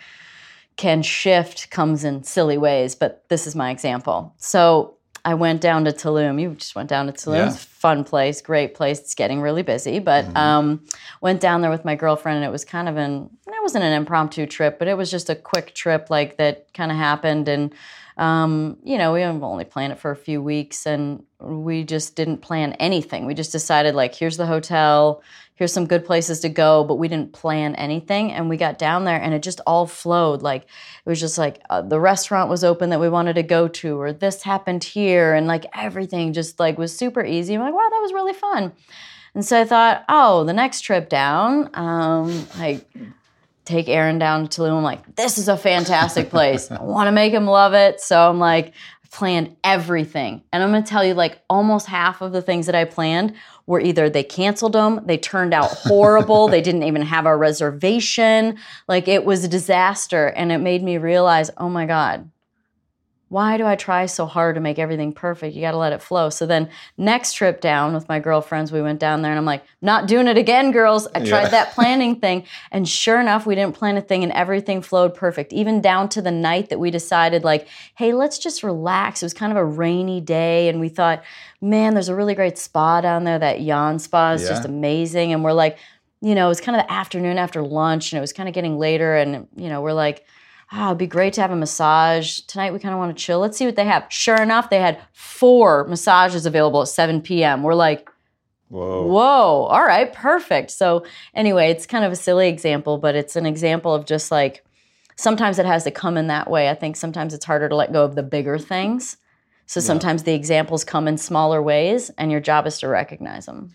can shift comes in silly ways, but this is my example. So I went down to Tulum. You just went down to Tulum. Yeah. It's a fun place, great place. It's getting really busy, but um, went down there with my girlfriend, and it was kind of an it wasn't an impromptu trip, but it was just a quick trip like that kind of happened, and um, you know we only planned it for a few weeks, and we just didn't plan anything. We just decided like here's the hotel, here's some good places to go, but we didn't plan anything. And we got down there and it just all flowed. Like it was just like uh, the restaurant was open that we wanted to go to, or this happened here, and like everything just like was super easy. I'm like, wow, that was really fun. And so I thought, oh, the next trip down, um, I take Aaron down to Tulum. I'm like, this is a fantastic place. I want to make him love it. So I'm like, I planned everything. And I'm going to tell you, like, almost half of the things that I planned were either they canceled them, they turned out horrible, they didn't even have a reservation. Like, it was a disaster. And it made me realize, oh my God, why do I try so hard to make everything perfect? You got to let it flow. So then, next trip down with my girlfriends, we went down there and I'm like, not doing it again, girls. I tried Yeah. that planning thing. And sure enough, we didn't plan a thing and everything flowed perfect. Even down to the night that we decided, like, hey, let's just relax. It was kind of a rainy day. And we thought, man, there's a really great spa down there. That Yaan spa is just amazing. And we're like, you know, it was kind of the afternoon after lunch and it was kind of getting later. And, you know, we're like, oh, it'd be great to have a massage. Tonight we kind of want to chill. Let's see what they have. Sure enough, they had four massages available at 7 p.m. We're like, Whoa. whoa, all right, perfect. So, anyway, it's kind of a silly example, but it's an example of just like sometimes it has to come in that way. I think sometimes it's harder to let go of the bigger things. So sometimes the examples come in smaller ways, and your job is to recognize them.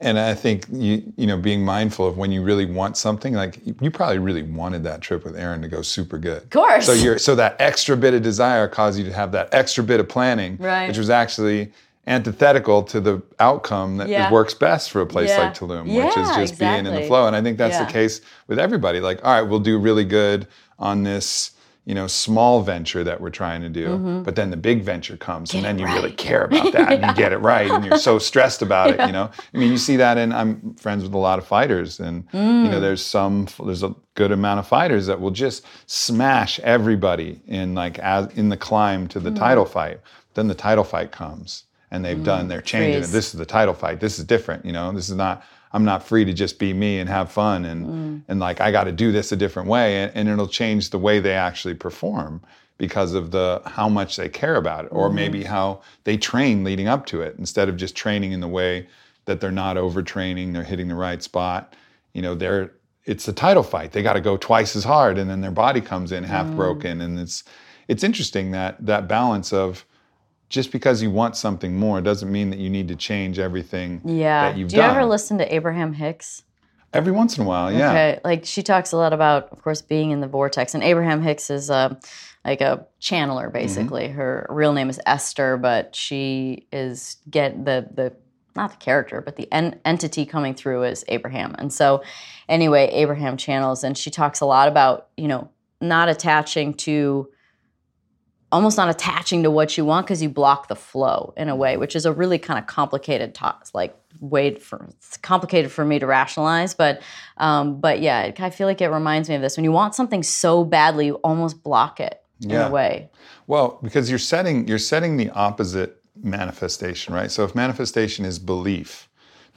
And I think you you know being mindful of when you really want something, like you probably really wanted that trip with Aaron to go super good. Of course. So you're so that extra bit of desire caused you to have that extra bit of planning, Right. which was actually antithetical to the outcome that Yeah. works best for a place Yeah. like Tulum, which is Yeah, just being in the flow. And I think that's Yeah. the case with everybody. Like, all right, we'll do really good on this. You know, small venture that we're trying to do, but then the big venture comes, and Mm-hmm. Then you really care about that, and you get it right, and you're so stressed about it. You know, I mean, you see that, in I'm friends with a lot of fighters, and you Mm. know, there's some, there's a good amount of fighters that will just smash everybody in like as in the climb to the Mm. title fight. Then the title fight comes, and they've done, they're changing it. This is the title fight. This is different. You know, this is not. I'm not free to just be me and have fun, and Mm. and like I got to do this a different way, and, and it'll change the way they actually perform because of the how much they care about it, Mm-hmm. or maybe how they train leading up to it, instead of just training in the way that they're not overtraining, they're hitting the right spot. You know, they're it's a title fight. They got to go twice as hard, and then their body comes in Mm. half broken, and it's it's interesting that that balance of just because you want something more doesn't mean that you need to change everything Yeah. that you've done. Do you done. ever listen to Abraham Hicks? Every once in a while, yeah. Okay, like she talks a lot about, of course, being in the vortex. And Abraham Hicks is uh, like a channeler, basically. Her real name is Esther, but she is get the the not the character, but the en- entity coming through is Abraham. And so, anyway, Abraham channels, and she talks a lot about you know not attaching to almost not attaching to what you want because you block the flow in a way, which is a really kind of complicated toss, like way for it's complicated for me to rationalize. But um, but yeah, I feel like it reminds me of this. When you want something so badly, you almost block it in Yeah. a way. Well, because you're setting you're setting the opposite manifestation, right? So if manifestation is belief,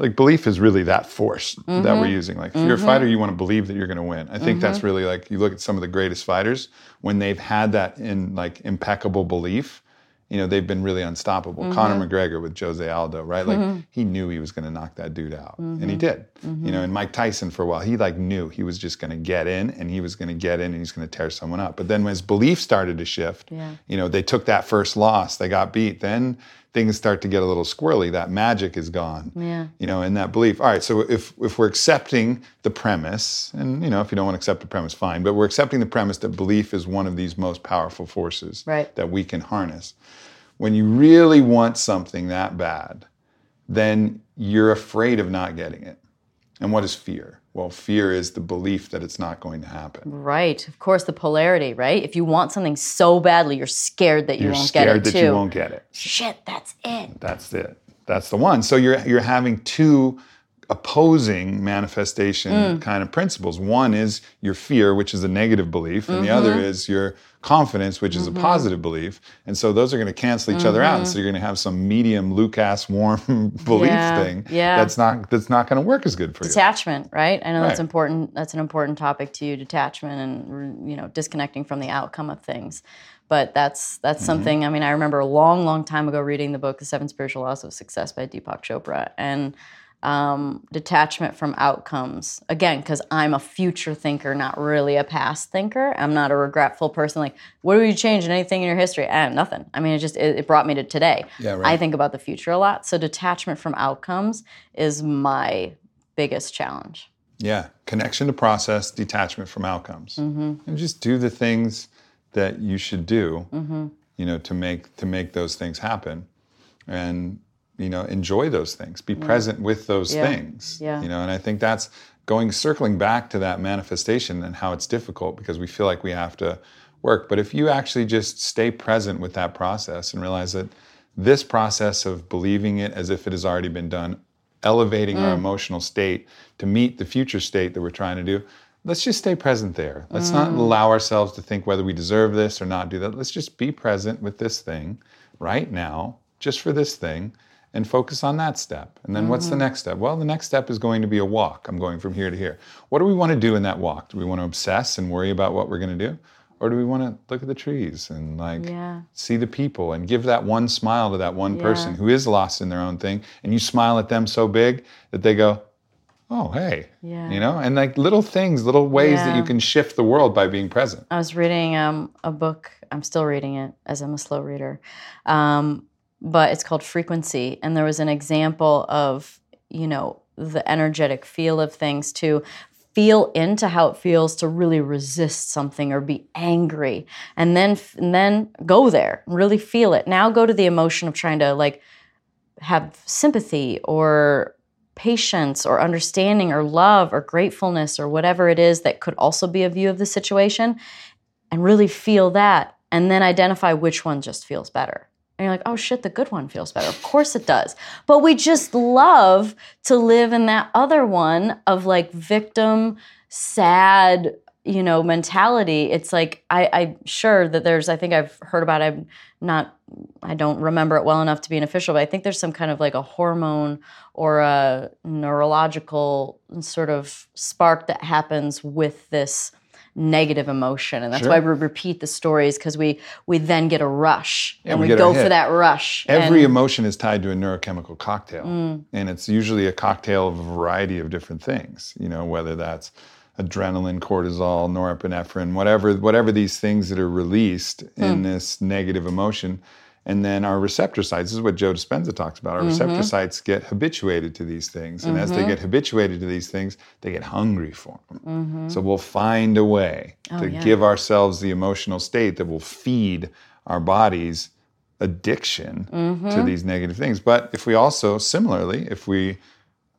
like belief is really that force that we're mm-hmm. using. Like if you're a mm-hmm. fighter, you want to believe that you're going to win. I think that's mm-hmm. really like you look at some of the greatest fighters when they've had that in like impeccable belief. You know, they've been really unstoppable. Conor McGregor with Jose Aldo, right? Like he knew he was going to knock that dude out, and he did. You know, and Mike Tyson for a while, he like knew he was just going to get in, and he was going to get in, and he's going to tear someone up. But then when his belief started to shift, Yeah. you know, they took that first loss, they got beat. Then things start to get a little squirrely. That magic is gone. Yeah. You know, and that belief. All right, so if if we're accepting the premise, and you know, if you don't want to accept the premise, fine. But we're accepting the premise that belief is one of these most powerful forces Right. that we can harness. When you really want something that bad, then you're afraid of not getting it. And what is fear? Well, fear is the belief that it's not going to happen. Right. Of course, the polarity, right? If you want something so badly, you're scared that you You're won't get it You're Scared that too. you won't get it. Shit, that's it. That's it. That's the one. So you're you're having two opposing manifestation Mm. kind of principles. One is your fear, which is a negative belief, and the other Mm-hmm. is your confidence, which is a positive belief. And so those are going to cancel each other out. And so you're going to have some medium, Lucas warm belief Mm-hmm. Yeah, thing yeah. that's not that's not going to work as good for you. detachment right i know that's Right. important that's an important topic to you detachment and you know disconnecting from the outcome of things but that's that's Mm-hmm. something i mean i remember a long long time ago reading the book the seven spiritual laws of success by deepak chopra and um, detachment from outcomes. Again because i'm a future thinker not really a past thinker. I'm not a regretful person like what do you change in anything in your history? Eh, nothing. I mean it just it, it brought me to today. Yeah, right. i think about the future a lot. So detachment from outcomes is my biggest challenge. Yeah, connection to process, detachment from outcomes, Mm-hmm. and just do the things that you should do. Mm-hmm. You know, to make to make those things happen, and you know, enjoy those things. Be present with those Yeah. things. Yeah. You know, and I think that's going circling back to that manifestation and how it's difficult because we feel like we have to work. But if you actually just stay present with that process and realize that this process of believing it as if it has already been done, elevating our mm. emotional state to meet the future state that we're trying to do, let's just stay present there. Let's not mm. allow ourselves to think whether we deserve this or not do that. Let's just be present with this thing right now, just for this thing, and focus on that step. And then what's the next step? Well, the next step is going to be a walk. I'm going from here to here. What do we want to do in that walk? Do we want to obsess and worry about what we're going to do? Or do we want to look at the trees and like Yeah. see the people and give that one smile to that one person who is lost in their own thing and you smile at them so big that they go, "Oh, hey." Yeah. You know? And like little things, little ways that you can shift the world by being present. I was reading um, a book. I'm still reading it as I'm a slow reader, um, but it's called Frequency, and there was an example of you know the energetic feel of things to feel into how it feels to really resist something or be angry, and then and then go there, really feel it. Now go to the emotion of trying to like have sympathy or patience or understanding or love or gratefulness or whatever it is that could also be a view of the situation and really feel that and then identify which one just feels better. And you're like, oh shit, the good one feels better. Of course it does. But we just love to live in that other one of like victim, sad, you know, mentality. It's like I, I'm sure that there's, I think I've heard about. I'm not, I don't remember it well enough to be an official, but I think there's some kind of like a hormone or a neurological sort of spark that happens with this negative emotion and that's Sure. why we repeat the stories because we we then get a rush Yeah, and we we, go for that rush Every and, emotion is tied to a neurochemical cocktail. Mm. And it's usually a cocktail of a variety of different things, you know, whether that's adrenaline, cortisol, norepinephrine, whatever whatever these things that are released Hmm. in this negative emotion. And then our receptor sites, this is what Joe Dispenza talks about. Our Mm-hmm. receptor sites get habituated to these things. And as they get habituated to these things, they get hungry for them. So we'll find a way to Mm-hmm. Oh, yeah. give ourselves the emotional state that will feed our bodies addiction Mm-hmm. to these negative things. But if we also, similarly, if we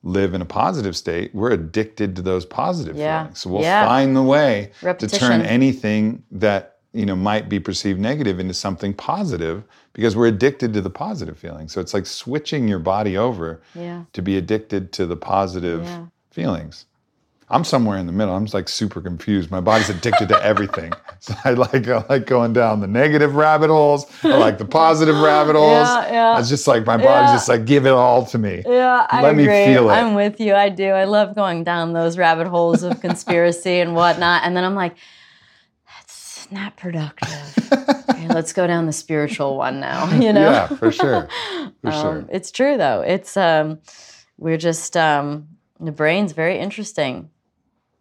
live in a positive state, we're addicted to those positive Yeah. feelings. So we'll Yeah. find the way to turn anything that you know might be perceived negative into something positive because we're addicted to the positive feeling. So it's like switching your body over yeah to be addicted to the positive Yeah. feelings. I'm somewhere in the middle. I'm just like super confused. My body's addicted to everything. So I like I like going down the negative rabbit holes. I like the positive rabbit holes. Yeah, yeah. It's just like my body's Yeah. just like give it all to me. Yeah, I Let me agree. feel it. I'm with you. I do. I love going down those rabbit holes of conspiracy and whatnot. And then I'm like, not productive. okay, let's go down the spiritual one now. You know? Yeah, for sure. For Um, sure. It's true though. It's um, we're just um, the brain's very interesting.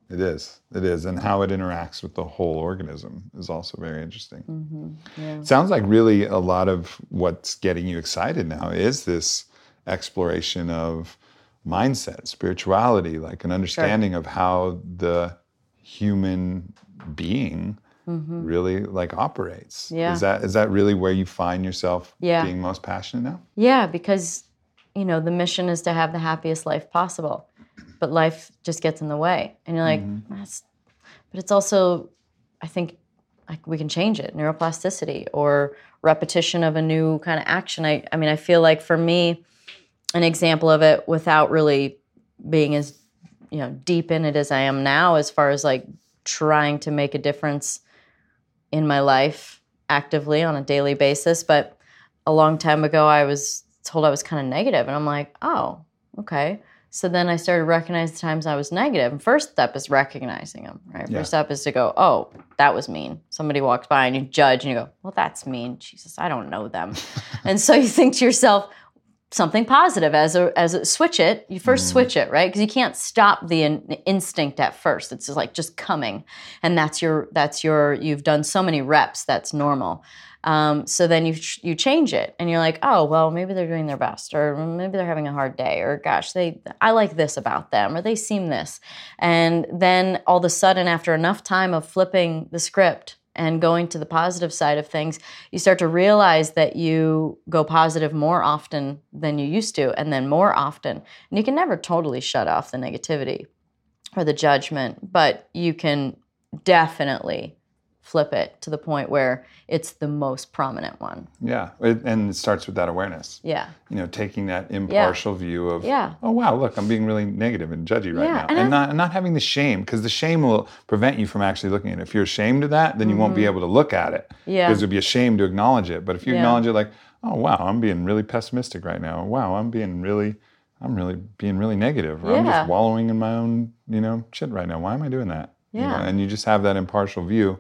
It is. It is. And how it interacts with the whole organism is also very interesting. Mm-hmm. Yeah. Sounds like really a lot of what's getting you excited now is this exploration of mindset, spirituality, like an understanding of how the human being really like operates. Mm-hmm. Yeah. Is that is that really where you find yourself Yeah. being most passionate now? Yeah, because you know the mission is to have the happiest life possible, but life just gets in the way, and you're like, that's. But it's also, I think, like we can change it, neuroplasticity or repetition of a new kind of action. I, I mean, I feel like for me, an example of it without really being as you know deep in it as I am now, as far as like trying to make a difference in my life actively on a daily basis. But a long time ago, I was told I was kind of negative, and I'm like, oh, okay. So then I started recognizing the times I was negative. And first step is recognizing them, right? Yeah. First step is to go, oh, that was mean. Somebody walks by and you judge and you go, well, that's mean. Jesus, I don't know them. and so you think to yourself, something positive as a as a switch it. You first switch it right? Because you can't stop the in, instinct at first. It's just like just coming. And that's your that's your you've done so many reps that's normal. Um, so then you you change it and you're like oh well maybe they're doing their best or maybe they're having a hard day or gosh they i like this about them or they seem this. And then all of a sudden after enough time of flipping the script and going to the positive side of things, you start to realize that you go positive more often than you used to, and then more often. And you can never totally shut off the negativity or the judgment, but you can definitely flip it to the point where it's the most prominent one. Yeah, it, and it starts with that awareness. Yeah. You know, taking that impartial view of, Yeah. oh wow, look, I'm being really negative and judgy right Yeah, now, and and, not and not having the shame because the shame will prevent you from actually looking at it. If you're ashamed of that, then you won't be able to look at it Mm-hmm. Yeah. because you'll be ashamed to acknowledge it. But if you Yeah. acknowledge it, like, oh wow, I'm being really pessimistic right now. Wow, I'm being really. I'm really being really negative, or I'm just wallowing in my own, you know, shit right now. Why am I doing that? You know, Yeah. and you just have that impartial view,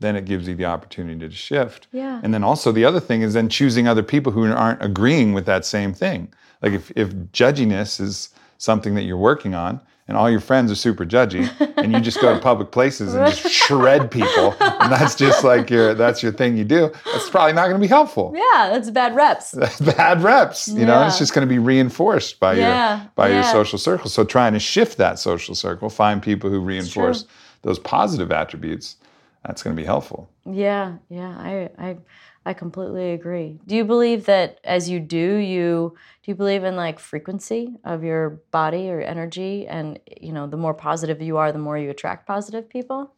then it gives you the opportunity to shift. Yeah. And then also the other thing is then choosing other people who aren't agreeing with that same thing. Like if, if judginess is something that you're working on and all your friends are super judgy and you just go to public places and just shred people and that's just like your that's your thing you do, that's probably not gonna be helpful. Yeah, that's bad reps. That's bad reps. You know, it's just gonna be reinforced by Yeah, your by your social circle. So trying to shift that social circle, find people who reinforce those positive attributes, that's gonna be helpful. Yeah, yeah, I, I, I completely agree. Do you believe that as you do, you do you believe in like frequency of your body or energy, and you know, the more positive you are, the more you attract positive people?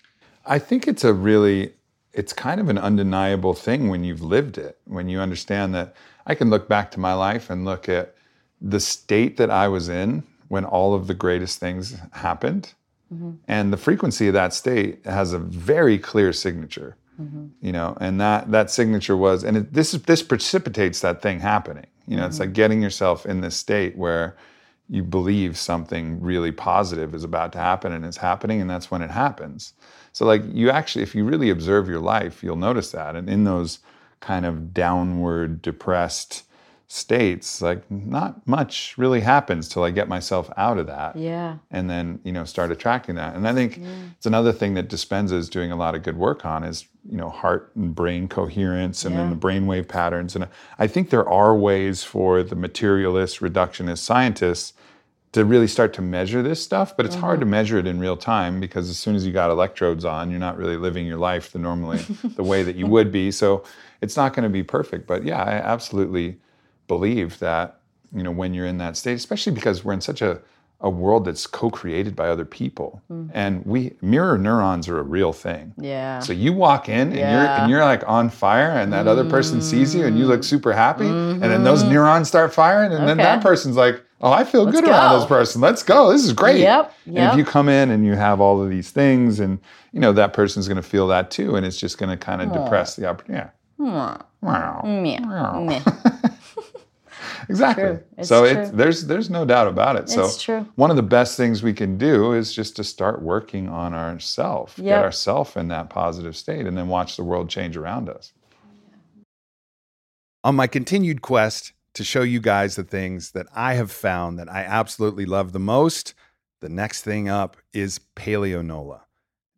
I think it's a really, it's kind of an undeniable thing when you've lived it, when you understand that I can look back to my life and look at the state that I was in when all of the greatest things happened. Mm-hmm. And the frequency of that state has a very clear signature, mm-hmm. you know, and that, that signature was, and it, this, is- this precipitates that thing happening. You know, it's mm-hmm. like getting yourself in this state where you believe something really positive is about to happen and it's happening and that's when it happens. So like you actually if you really observe your life you'll notice that. And in those kind of downward depressed states like not much really happens till i get myself out of that Yeah, and then you know start attracting that. And i think it's another thing that dispenza is doing a lot of good work on is you know heart and brain coherence and then the brainwave patterns. And i think there are ways for the materialist reductionist scientists to really start to measure this stuff but it's hard mm-hmm. to measure it in real time because as soon as you got electrodes on you're not really living your life the normally the way that you would be. So it's not going to be perfect but yeah i absolutely believe that you know when you're in that state especially because we're in such a, a world that's co-created by other people and we mirror neurons are a real thing. Yeah, so you walk in and you're and you're like on fire and that other person sees you and you look super happy and then those neurons start firing and then Mm-hmm. That person's like oh i feel Let's good around this person. Let's go. This is great. Yep, and if you come in and you have all of these things and you know that person's going to feel that too and it's just going to kind of depress the opportunity. Yeah. Meh. Exactly. true. It's so true. it's there's there's no doubt about it. So true. one of the best things we can do is just to start working on ourself, get Yep. ourself in that positive state, and then watch the world change around us. On my continued quest to show you guys the things that I have found that I absolutely love the most, the next thing up is Paleonola.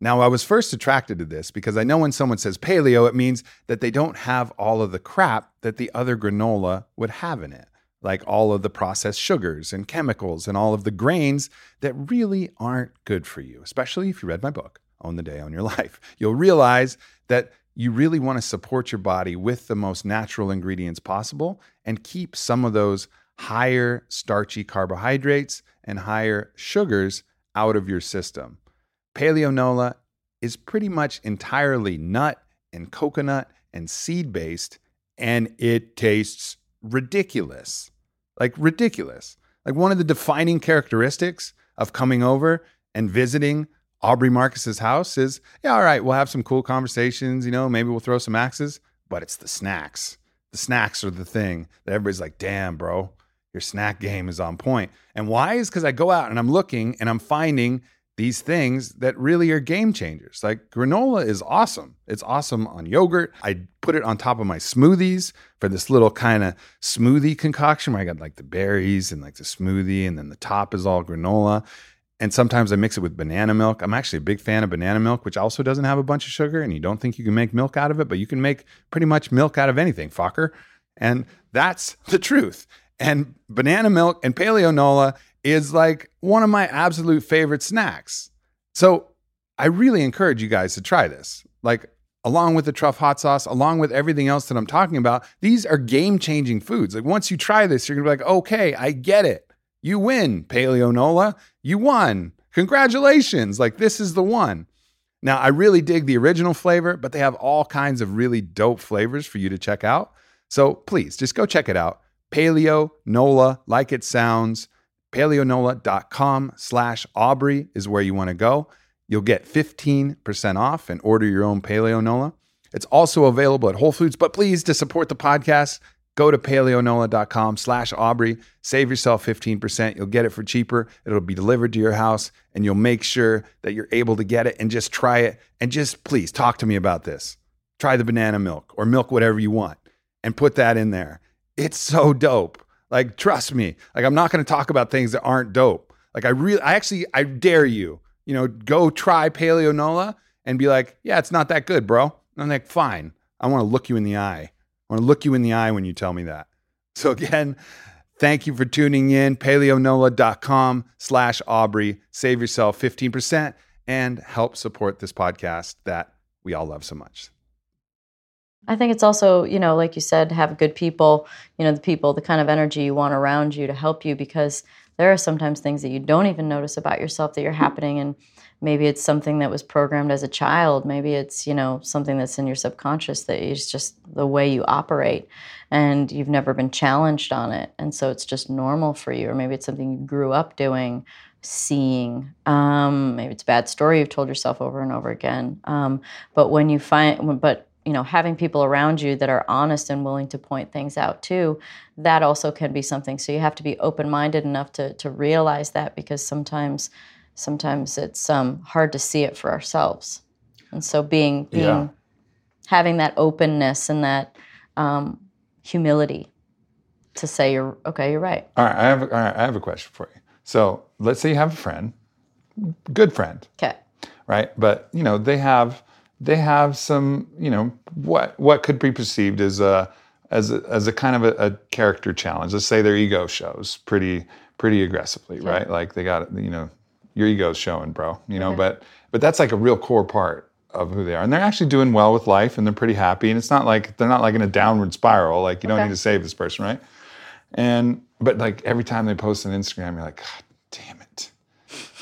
Now, I was first attracted to this because I know when someone says paleo, it means that they don't have all of the crap that the other granola would have in it, like all of the processed sugars and chemicals and all of the grains that really aren't good for you, especially if you read my book, Own the Day, Own Your Life. You'll realize that you really want to support your body with the most natural ingredients possible and keep some of those higher starchy carbohydrates and higher sugars out of your system. Paleonola is pretty much entirely nut and coconut and seed based, and it tastes ridiculous. Like, ridiculous. Like, one of the defining characteristics of coming over and visiting Aubrey Marcus's house is yeah, all right, we'll have some cool conversations, you know, maybe we'll throw some axes, but it's the snacks. The snacks are the thing that everybody's like, damn, bro, your snack game is on point. And why is because I go out and I'm looking and I'm finding these things that really are game changers. Like granola is awesome. It's awesome on yogurt. I put it on top of my smoothies for this little kind of smoothie concoction where I got like the berries and like the smoothie, and then the top is all granola. And sometimes I mix it with banana milk. I'm actually a big fan of banana milk, which also doesn't have a bunch of sugar. And you don't think you can make milk out of it, but you can make pretty much milk out of anything, fucker. And that's the truth. And banana milk and paleonola is like one of my absolute favorite snacks. So I really encourage you guys to try this. Like, along with the truff hot sauce, along with everything else that I'm talking about, these are game changing foods. Like, once you try this, you're gonna be like, okay, I get it. You win, Paleo Nola. You won. Congratulations. Like, this is the one. Now, I really dig the original flavor, but they have all kinds of really dope flavors for you to check out. So please just go check it out. Paleo Nola, like it sounds. Paleonola.com slash Aubrey is where you want to go. You'll get 15% off and order your own Paleonola. It's also available at Whole Foods, but please, to support the podcast, go to paleonola.com slash Aubrey. Save yourself 15%. You'll get it for cheaper. It'll be delivered to your house, and you'll make sure that you're able to get it and just try it. And just please talk to me about this. Try the banana milk or milk, whatever you want, and put that in there. It's so dope. Like, trust me. Like, I'm not going to talk about things that aren't dope. Like, I really, I actually, I dare you, you know, go try Paleo Nola and be like, yeah, it's not that good, bro. And I'm like, fine. I want to look you in the eye. I want to look you in the eye when you tell me that. So again, thank you for tuning in. Paleonola.com slash Aubrey. Save yourself 15% and help support this podcast that we all love so much. I think it's also, you know, like you said, have good people, you know, the people, the kind of energy you want around you to help you because there are sometimes things that you don't even notice about yourself that you're happening and maybe it's something that was programmed as a child. Maybe it's you know something that's in your subconscious that is just the way you operate and you've never been challenged on it. And so it's just normal for you or maybe it's something you grew up doing seeing. Um, maybe it's a bad story you've told yourself over and over again. Um, but when you find but you know having people around you that are honest and willing to point things out too that also can be something so you have to be open-minded enough to to realize that because sometimes sometimes it's um, hard to see it for ourselves. And so being being yeah. having that openness and that um, humility to say you're okay, you're right. All right, I have all right, I have a question for you. So let's say you have a friend, good friend. Okay. Right, but you know they have they have some you know what what could be perceived as a as a, as a kind of a, a character challenge. Let's say their ego shows pretty pretty aggressively, yeah. right? Like they got you know your ego's showing, bro. You know, okay. but but that's like a real core part of who they are, and they're actually doing well with life, and they're pretty happy. And it's not like they're not like in a downward spiral. Like you okay. don't need to save this person, right? And but like every time they post on Instagram, you're like, God damn it,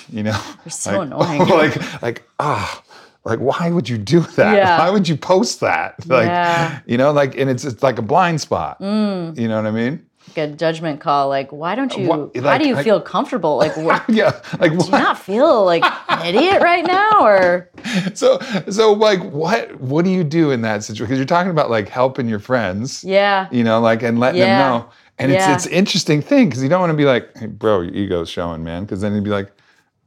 you know, you're so like, annoying. like like ah. Like why would you do that? Yeah. why would you post that? Like yeah. you know like and it's it's like a blind spot. Mm. you know what i mean? A judgment call like why don't you what, like, how do you feel comfortable? Like what, yeah like do you not feel like an idiot right now or? So so like what what do you do in that situation because you're talking about like helping your friends yeah. you know like and letting yeah. them know. And it's it's interesting thing because you don't want to be like hey bro your ego's showing man because then you'd be like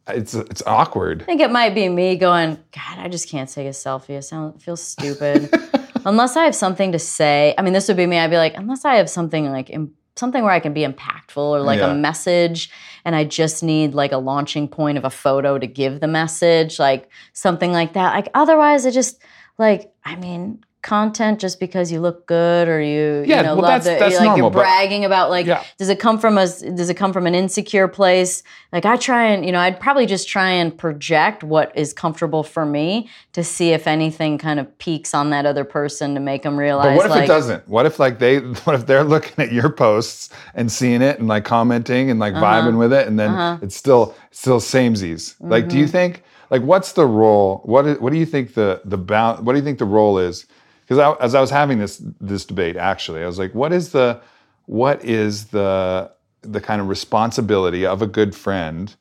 it's it's awkward. I think it might be me going god i just can't take a selfie. I sound feel stupid. Unless i have something to say. I mean this would be me. I'd be like unless i have something like something where I can be impactful or like yeah. a message and I just need like a launching point of a photo to give the message, like something like that. Like otherwise I just like I mean, content just because you look good or you yeah, you know well, love it like normal, you're bragging about like yeah. does it come from a does it come from an insecure place like i try and you know i'd probably just try and project what is comfortable for me to see if anything kind of peaks on that other person to make them realize but what if like, it doesn't what if like they what if they're looking at your posts and seeing it and like commenting and like uh-huh. vibing with it and then uh-huh. it's still still samesies mm-hmm. like do you mm-hmm. think like what's the role what is, what do you think the the what do you think the role is because as I was having this this debate, actually, I was like, what is the what is the the kind of responsibility of a good friend?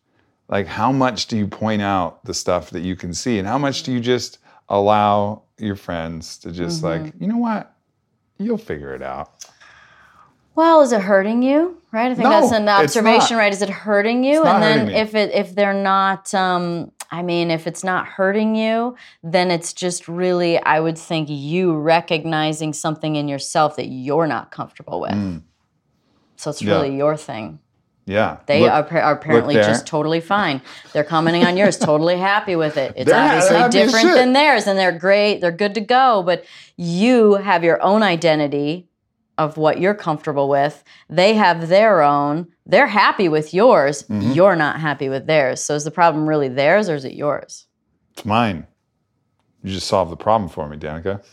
Like, how much do you point out the stuff that you can see, and how much do you just allow your friends to just mm-hmm. like, you know what, you'll figure it out. Well, is it hurting you? Right. I think no, that's an observation. Right? Is it hurting you? and then if it if they're not um, I mean, if it's not hurting you, then it's just really, I would think, you recognizing something in yourself that you're not comfortable with. Mm. So it's really yeah. your thing. Yeah. They look, are, are, apparently just totally fine. They're commenting on yours, totally happy with it. It's they're obviously different than theirs, and they're great. They're good to go. But you have your own identity of what you're comfortable with. They have their own. They're happy with yours. Mm-hmm. You're not happy with theirs. So is the problem really theirs or is it yours? It's mine. You just solved the problem for me, Danica.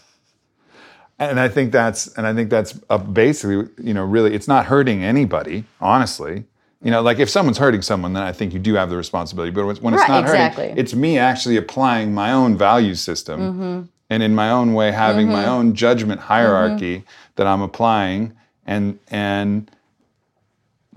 And I think that's and I think that's basically you know really it's not hurting anybody honestly. You know, like if someone's hurting someone, then I think you do have the responsibility. But when it's Right, not exactly. hurting, it's me actually applying my own value system Mm-hmm. and in my own way having my own judgment hierarchy that I'm applying and and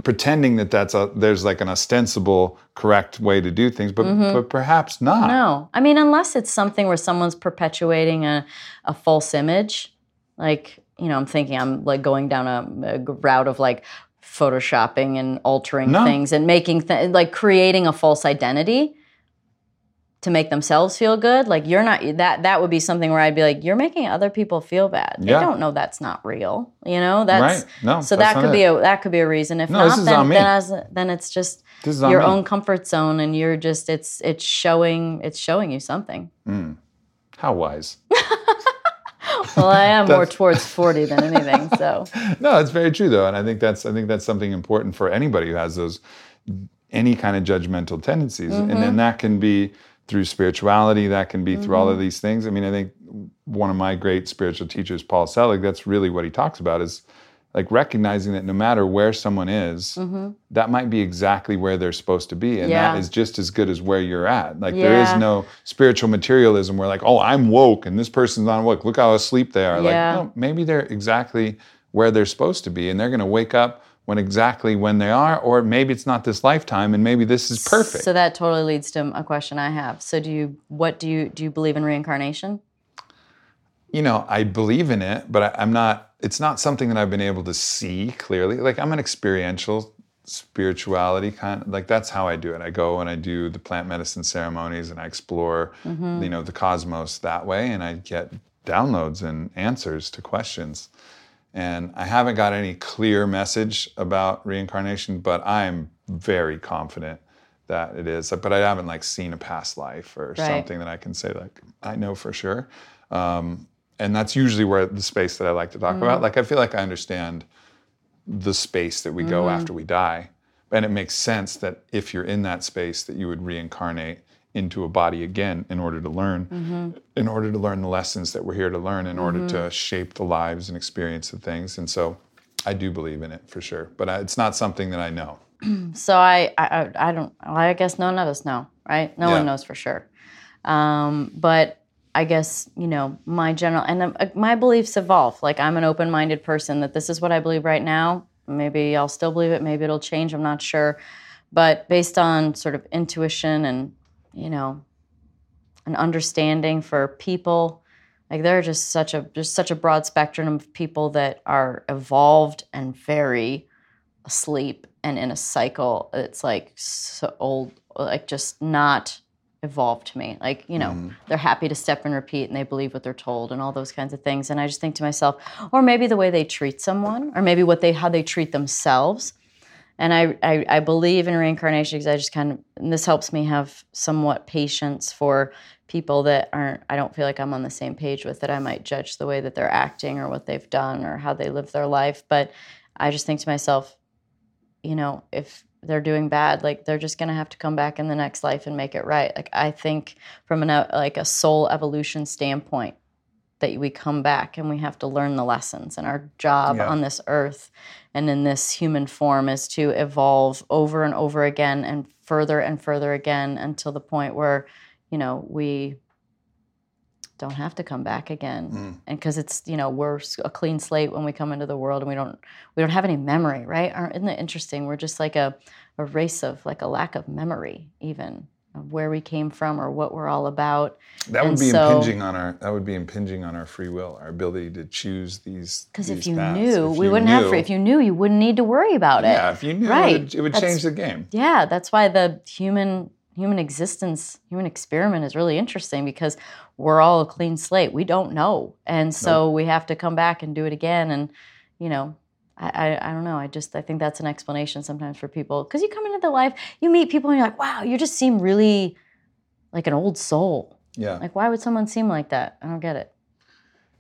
pretending that that's a there's like an ostensible correct way to do things, but but perhaps not. Mm-hmm. No, I mean, unless it's something where someone's perpetuating a, a false image, like, you know, I'm thinking I'm like going down a, a route of like photoshopping and altering No. things and making, th- like creating a false identity to make themselves feel good. Like, you're not, that, that would be something where I'd be like, you're making other people feel bad. They don't know that's not real, you know? That's, Right. No, so that could be a, that could be a reason. If No, not, then, me. then, as, then it's just, This is on your me. own comfort zone and you're just it's it's showing it's showing you something hmm. How wise. well i am more towards 40 than anything so No, it's very true though, and I think that's I think that's something important for anybody who has those any kind of judgmental tendencies, and then mm-hmm. that can be through spirituality, that can be through all of mm-hmm. these things. I mean, I think one of my great spiritual teachers, Paul Selig, that's really what he talks about is like recognizing that no matter where someone is, mm-hmm. that might be exactly where they're supposed to be, and Yeah. that is just as good as where you're at. Like there is no spiritual materialism where like, oh, I'm woke and this person's not woke. Look how asleep they are. Yeah. Like, no, maybe they're exactly where they're supposed to be and they're going to wake up when exactly when they are or maybe it's not this lifetime and maybe this is perfect. So that totally leads to a question i have. So do you what do you do you believe in reincarnation? You know i believe in it but I, i'm not it's not something that i've been able to see clearly. Like i'm an experiential spirituality kind of like that's how i do it. I go and i do the plant medicine ceremonies and i explore mm-hmm. you know the cosmos that way and i get downloads and answers to questions and I haven't got any clear message about reincarnation, but I'm very confident that it is. But I haven't like seen a past life or Right. something that I can say like I know for sure. Um, and that's usually where the space that I like to talk about. Like I feel like I understand the space that we go after we die, and it makes sense that if you're in that space, that you would reincarnate into a body again in order to learn in order to learn the lessons that we're here to learn in order to shape the lives and experience of things. And so i do believe in it for sure. But I, it's not something that i know. So i i, I- don't well, i guess none of us know right? No Yeah. one knows for sure. Um, but i guess you know my general and um, uh, my beliefs evolve. Like i'm an open-minded person that this is what i believe right now. Maybe i'll still believe it maybe it'll change i'm not sure. But based on sort of intuition and you know an understanding for people. Like there are just such a just such a broad spectrum of people that are evolved and very asleep and in a cycle. It's like so old like just not evolved to me. Like you know mm-hmm. they're happy to step and repeat and they believe what they're told and all those kinds of things. And i just think to myself or maybe the way they treat someone or maybe what they how they treat themselves and I, I, I believe in reincarnation because I just kind of, and this helps me have somewhat patience for people that aren't, I don't feel like I'm on the same page with that I might judge the way that they're acting or what they've done or how they live their life. But I just think to myself, you know, if they're doing bad, like they're just going to have to come back in the next life and make it right. Like I think from an, uh, like a soul evolution standpoint, that we come back and we have to learn the lessons and our job Yeah. on this earth and in this human form is to evolve over and over again and further and further again until the point where you know we don't have to come back again. Mm. and because it's you know we're a clean slate when we come into the world and we don't we don't have any memory right? Aren't- isn't it interesting? We're just like a, a race of like a lack of memory even of where we came from or what we're all about that would And be so- impinging on our that would be impinging on our free will our ability to choose these because if you paths. knew If we you wouldn't have free if you knew you wouldn't need to worry about it yeah if you knew Right. it would, it would change the game Yeah, that's why the human human existence, human experiment is really interesting because we're all a clean slate. We don't know, and so we have to come back and do it again. And you know, I, I, I don't know. I just I think that's an explanation sometimes for people because you come into the life, you meet people, and you're like, wow, you just seem really like an old soul. yeah Like, why would someone seem like that? I don't get it.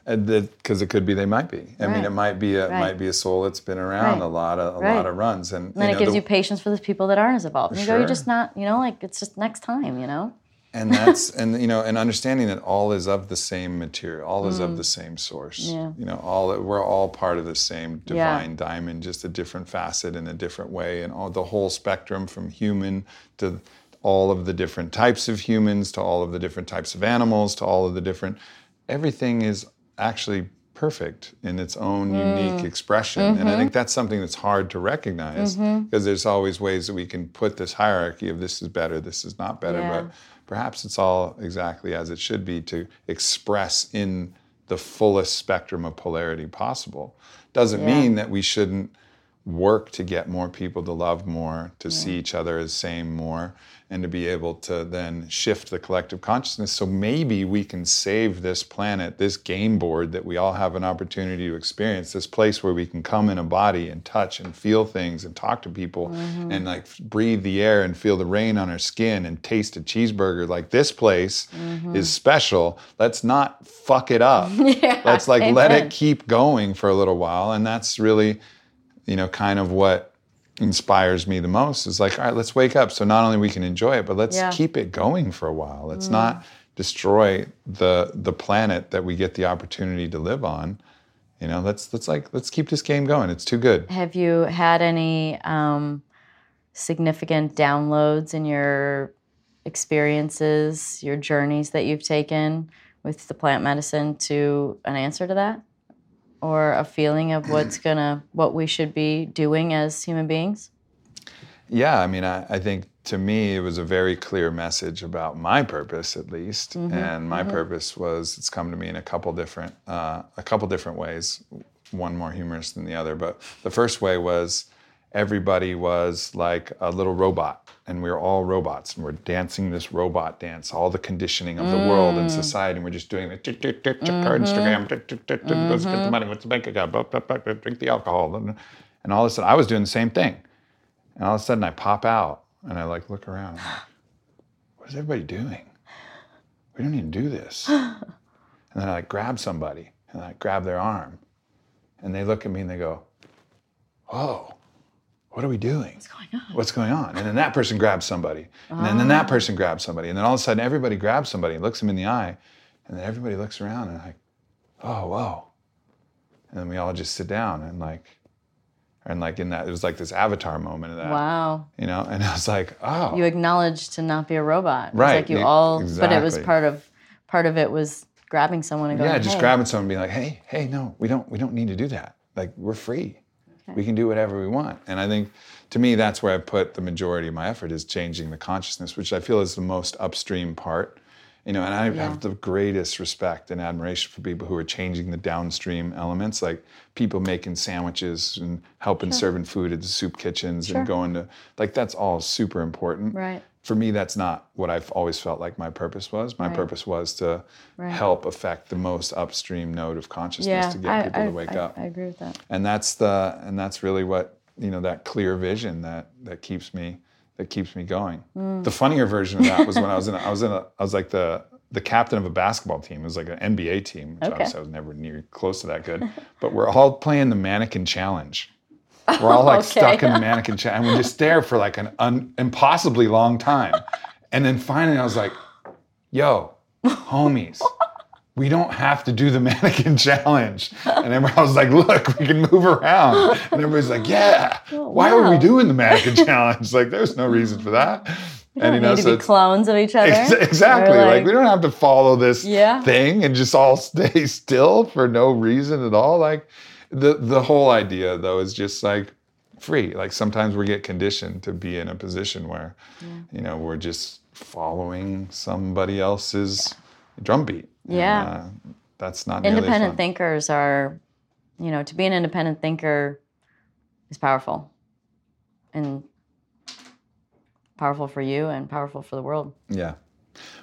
because it could be they might be i mean it might be a Right. might be a soul that's been around Right. a lot of a Right. lot of runs and And then you it gives the- you patience for the people that aren't as evolved. And you go, you're just not, you know, like it's just next time, you know. And that's and you know and understanding that all is of the same material all is of the same source Mm. Yeah. you know all we're all part of the same Yeah. divine diamond just a different facet in a different way and all the whole spectrum from human to all of the different types of humans to all of the different types of animals to all of the different everything is actually perfect in its own Mm. unique expression and Mm-hmm. i think that's something that's hard to recognize because there's always ways that we can put this hierarchy of this is better this is not better Yeah. but perhaps it's all exactly as it should be to express in the fullest spectrum of polarity possible doesn't Yeah. mean that we shouldn't work to get more people to love more to see each other as same more and to be able to then shift the collective consciousness. So maybe we can save this planet this game board that we all have an opportunity to experience this place where we can come in a body and touch and feel things and talk to people mm-hmm. and like breathe the air and feel the rain on our skin and taste a cheeseburger. Like this place mm-hmm. is special. Let's not fuck it up. Yeah. let's like let it keep going for a little while. And that's really you know kind of what inspires me the most is like all right let's wake up. So not only we can enjoy it but let's Yeah. keep it going for a while. Let's not destroy the the planet that we get the opportunity to live on. You know let's let's like let's keep this game going. It's too good. Have you had any um, significant downloads in your experiences, your journeys that you've taken with the plant medicine to an answer to that? Or a feeling of what's gonna, what we should be doing as human beings? Yeah, I mean, I, I think to me it was a very clear message about my purpose, at least, and my purpose was it's come to me in a couple different uh, a couple different ways, one more humorous than the other. But the first way was everybody was like a little robot, and we're all robots, and we're dancing this robot dance, all the conditioning of the mm. world and society, and we're just doing the our mm-hmm. Instagram, go spend the mm-hmm. money, what's the bank account, blah, blah, blah, blah, drink the alcohol, and, and all of a sudden I was doing the same thing. And all of a sudden I pop out and I like look around. Like, what is everybody doing? We don't even do this. And then I like grab somebody and I grab their arm. And they look at me and they go, Whoa, what are we doing? What's going on? What's going on? And then that person grabs somebody. And then, then that person grabs somebody. And then all of a sudden everybody grabs somebody and looks them in the eye. And then everybody looks around and like, oh, whoa. And then we all just sit down and like, and like in that, it was like this avatar moment of that Wow. you know and i was like oh You acknowledged to not be a robot. Right, like you all, but it was part of, part of it was grabbing someone and going, yeah just hey, grabbing someone and being like hey hey no we don't we don't need to do that like we're free we can do whatever we want. And i think to me that's where i put the majority of my effort is changing the consciousness which i feel is the most upstream part. You know and i have the greatest respect and admiration for people who are changing the downstream elements like people making sandwiches and helping serving food at the soup kitchens and going to like that's all super important. Right. For me that's not what i've always felt like my purpose was my Right. purpose was to Right. help affect the most upstream node of consciousness Yeah, to get I, people I, to wake I, up I agree with that. and that's the and that's really what you know that clear vision that that keeps me that keeps me going Mm. the funnier version of that was when i was in a, i was in a i was like the the captain of a basketball team it was like an nba team which Okay. obviously i was never near close to that good but we're all playing the mannequin challenge we're all like Okay. stuck in the mannequin challenge and we just stare for like an un, impossibly long time and then finally i was like yo homies we don't have to do the mannequin challenge. And then I was like, look, we can move around. And everybody's like, yeah, oh, why are we doing the mannequin challenge? Like, there's no reason for that. Don't and you know, need to so be clones of each other. Ex- exactly. Or, Like, we don't have to follow this Yeah. thing and just all stay still for no reason at all. Like, the the whole idea though is just like free. Like sometimes we get conditioned to be in a position where, you know, we're just following somebody else's drumbeat. And, Yeah. uh, that's not independent thinkers are, you know, to be an independent thinker is powerful, and powerful for you and powerful for the world. Yeah.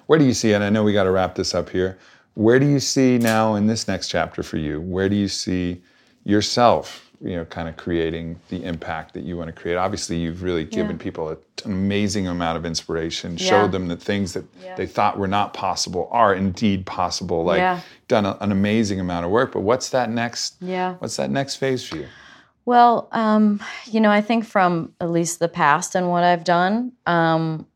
Where do you see, and I know we got to wrap this up here, where do you see now in this next chapter for you? Where do you see yourself, you know, kind of creating the impact that you want to create? Obviously, you've really given Yeah. people a- an amazing amount of inspiration, Yeah. showed them that things that Yeah. they thought were not possible are indeed possible. Like, done a, an amazing amount of work. But what's that next? Yeah. What's that next phase for you? Well, um, you know, I think from at least the past and what I've done, um,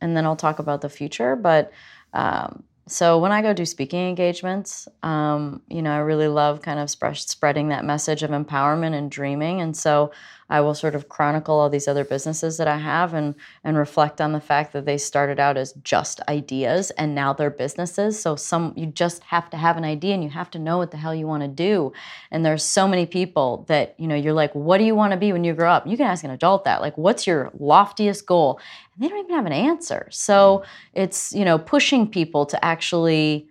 and then I'll talk about the future. But um, so when I go do speaking engagements, um, you know, I really love kind of sp- spreading that message of empowerment and dreaming. And so I will sort of chronicle all these other businesses that I have and and reflect on the fact that they started out as just ideas and now they're businesses. So some you just have to have an idea and you have to know what the hell you want to do. And there's so many people that, you know, you're like, what do you want to be when you grow up? You can ask an adult that. Like, what's your loftiest goal? They don't even have an answer. So it's, you know, pushing people to actually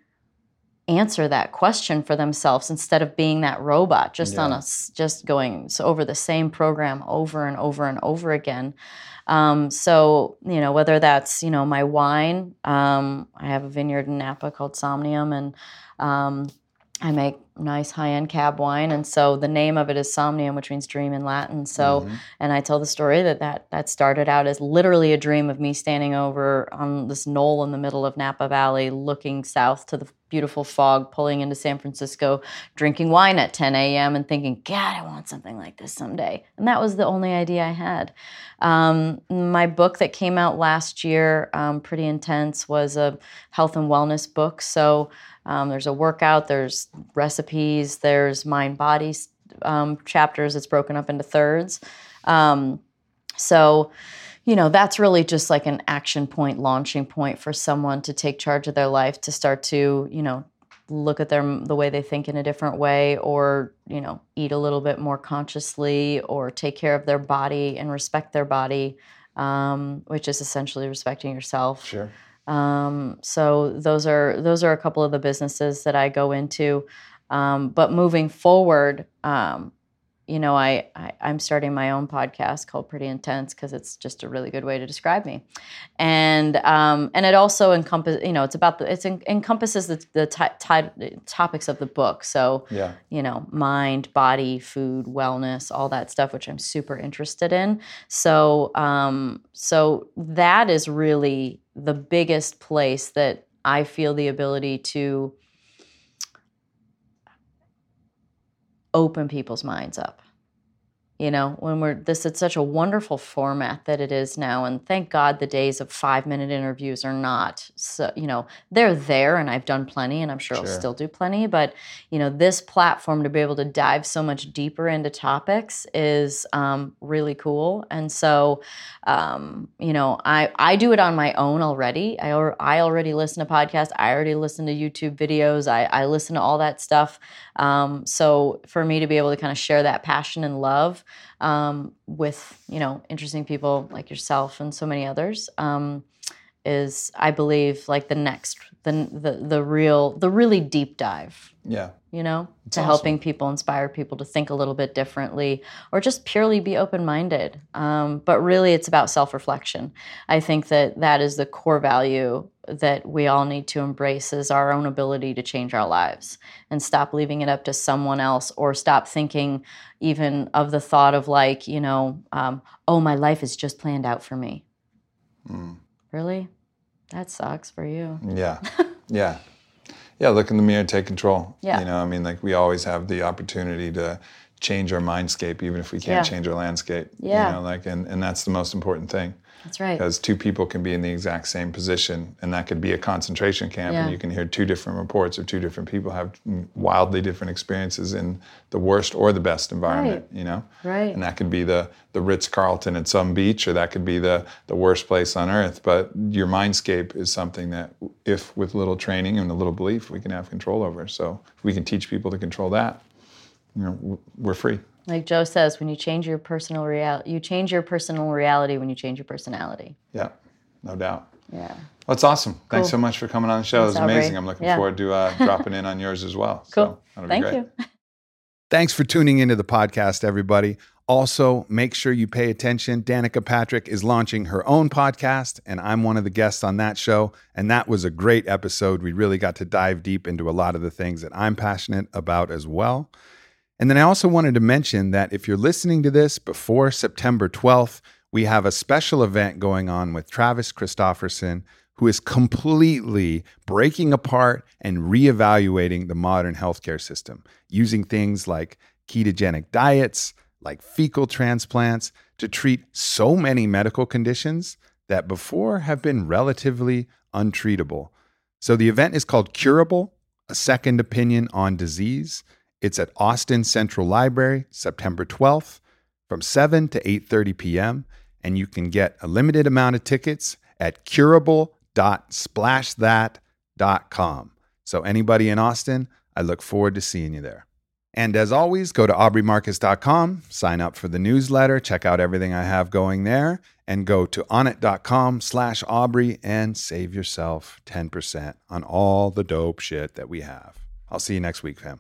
answer that question for themselves instead of being that robot just yeah. on a just going over the same program over and over and over again um, so you know whether that's you know my wine um, i have a vineyard in napa called somnium and um, I make nice high-end cab wine, and so the name of it is Somnium, which means dream in Latin. So, mm-hmm. and I tell the story that, that that started out as literally a dream of me standing over on this knoll in the middle of Napa Valley, looking south to the beautiful fog, pulling into San Francisco, drinking wine at 10 a.m. and thinking, God, I want something like this someday. And that was the only idea I had. Um, my book that came out last year, um, pretty intense, was a health and wellness book. So um, there's a workout, there's recipes, there's mind body um, chapters. It's broken up into thirds. Um, so, you know, that's really just like an action point, launching point for someone to take charge of their life, to start to, you know, look at their the way they think in a different way or you know eat a little bit more consciously or take care of their body and respect their body um, which is essentially respecting yourself sure um, so those are those are a couple of the businesses that I go into. Um, but moving forward, um, you know, I, I am starting my own podcast called Pretty Intense because it's just a really good way to describe me, and um, and it also encompasses, you know, it's about the it's en- encompasses the the t- t- topics of the book. So yeah, you know, mind, body, food, wellness, all that stuff, which I'm super interested in. So um, so that is really the biggest place that I feel the ability to open people's minds up you know when we're this it's such a wonderful format that it is now and thank god the days of five minute interviews are not so you know they're there and i've done plenty and i'm sure, sure. i'll still do plenty but you know this platform to be able to dive so much deeper into topics is um, really cool and so um, you know i i do it on my own already. I, I already listen to podcasts. I already listen to youtube videos. I, I listen to all that stuff. Um, so for me to be able to kind of share that passion and love um, with you know interesting people like yourself and so many others. Um, is I believe like the next the the the real the really deep dive. Yeah. You know, it's to awesome. helping people inspire people to think a little bit differently or just purely be open minded. Um, but really, it's about self reflection. I think that that is the core value that we all need to embrace is our own ability to change our lives and stop leaving it up to someone else or stop thinking even of the thought of like you know um, oh my life is just planned out for me mm. Really? That sucks for you. Yeah. Yeah. Yeah look in the mirror take control. Yeah. You know i mean like we always have the opportunity to change our mindscape even if we can't yeah. change our landscape yeah you know like and, and that's the most important thing that's right. Because two people can be in the exact same position, and that could be a concentration camp, yeah. and you can hear two different reports of two different people have wildly different experiences in the worst or the best environment. Right. You know, right? And that could be the the Ritz Carlton at some beach, or that could be the the worst place on earth. But your mindscape is something that, if with little training and a little belief, we can have control over. So if we can teach people to control that, you know, we're free. Like Joe says, when you change your personal reality, you change your personal reality when you change your personality. Yeah, no doubt. Yeah. Well, that's awesome. Cool. Thanks so much for coming on the show. It was amazing. I'm looking yeah. forward to uh, dropping in on yours as well. Cool. So Thank you. Thanks for tuning into the podcast, everybody. Also, make sure you pay attention. Danica Patrick is launching her own podcast, and I'm one of the guests on that show. And that was a great episode. We really got to dive deep into a lot of the things that I'm passionate about as well. And then I also wanted to mention that if you're listening to this before September 12th, we have a special event going on with Travis Christofferson, who is completely breaking apart and reevaluating the modern healthcare system using things like ketogenic diets, like fecal transplants to treat so many medical conditions that before have been relatively untreatable. So the event is called Curable, a second opinion on disease. It's at Austin Central Library, September 12th from 7 to 8:30 p.m. and you can get a limited amount of tickets at curable.splashthat.com. So anybody in Austin, I look forward to seeing you there. And as always, go to aubreymarcus.com, sign up for the newsletter, check out everything I have going there, and go to onnit.com slash Aubrey and save yourself 10% on all the dope shit that we have. I'll see you next week, fam.